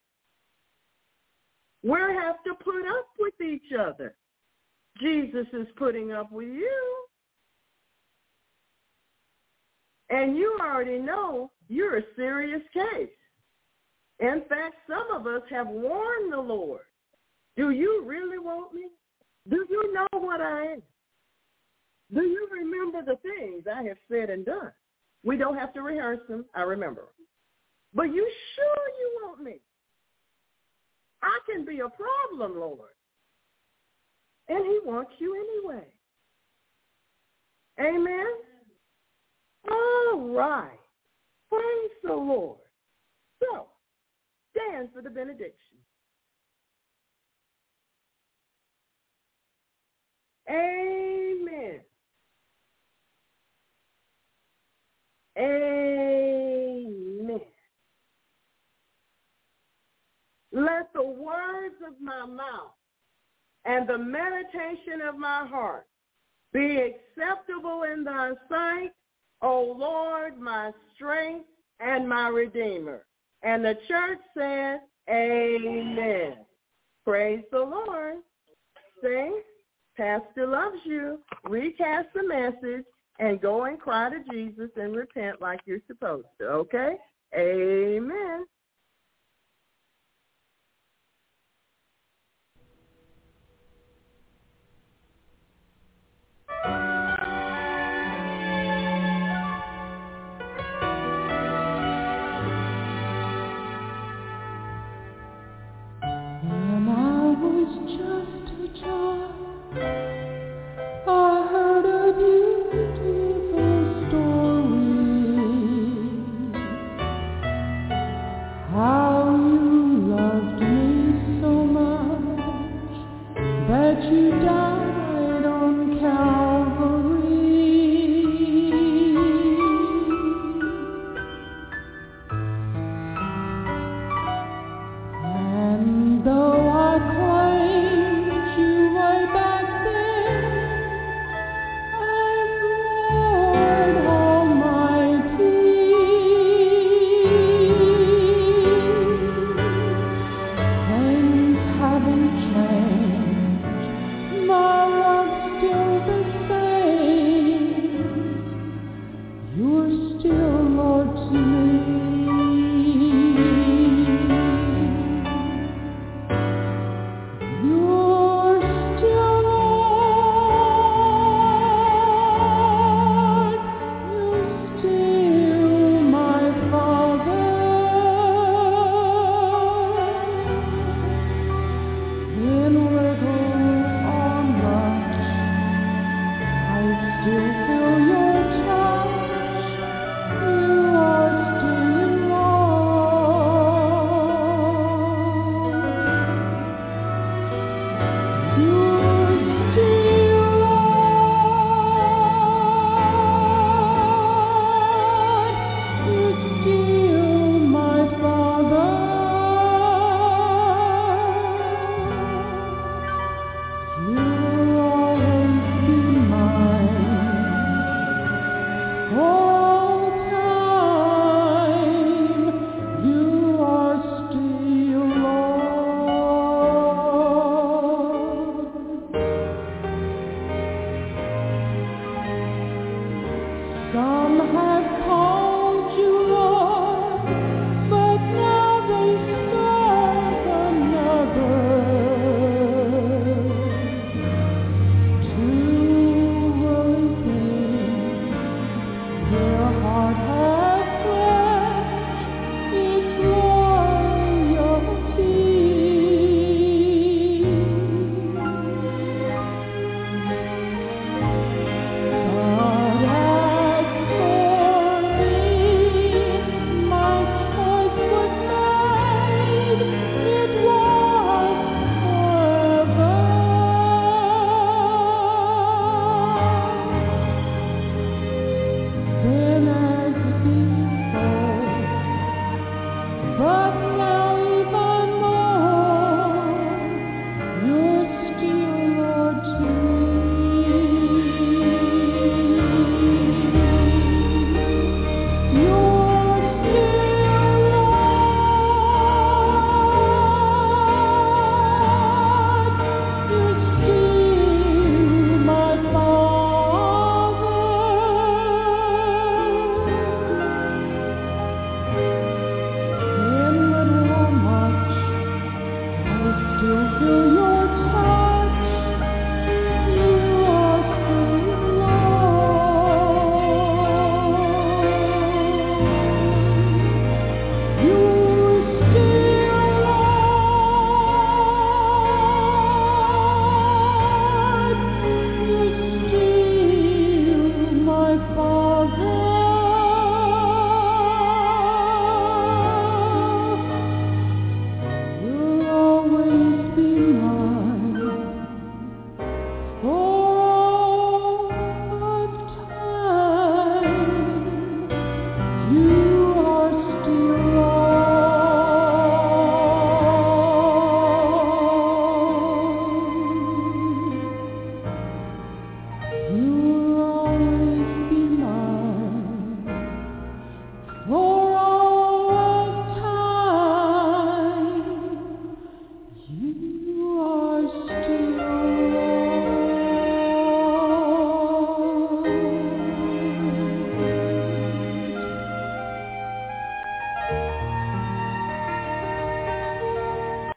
We have to put up with each other. Jesus is putting up with you. And you already know you're a serious case. In fact, some of us have warned the Lord. Do you really want me? Do you know what I am? Do you remember the things I have said and done? We don't have to rehearse them. I remember. But you sure you want me? I can be a problem, Lord. And he wants you anyway. Amen? All right. Praise the Lord. So, stand for the benediction. Amen. Amen. Let the words of my mouth and the meditation of my heart be acceptable in thy sight, O Lord, my strength and my redeemer. And the church said, Amen. Praise the Lord. Saints, Pastor loves you. Recast the message and go and cry to Jesus and repent like you're supposed to, okay? Amen.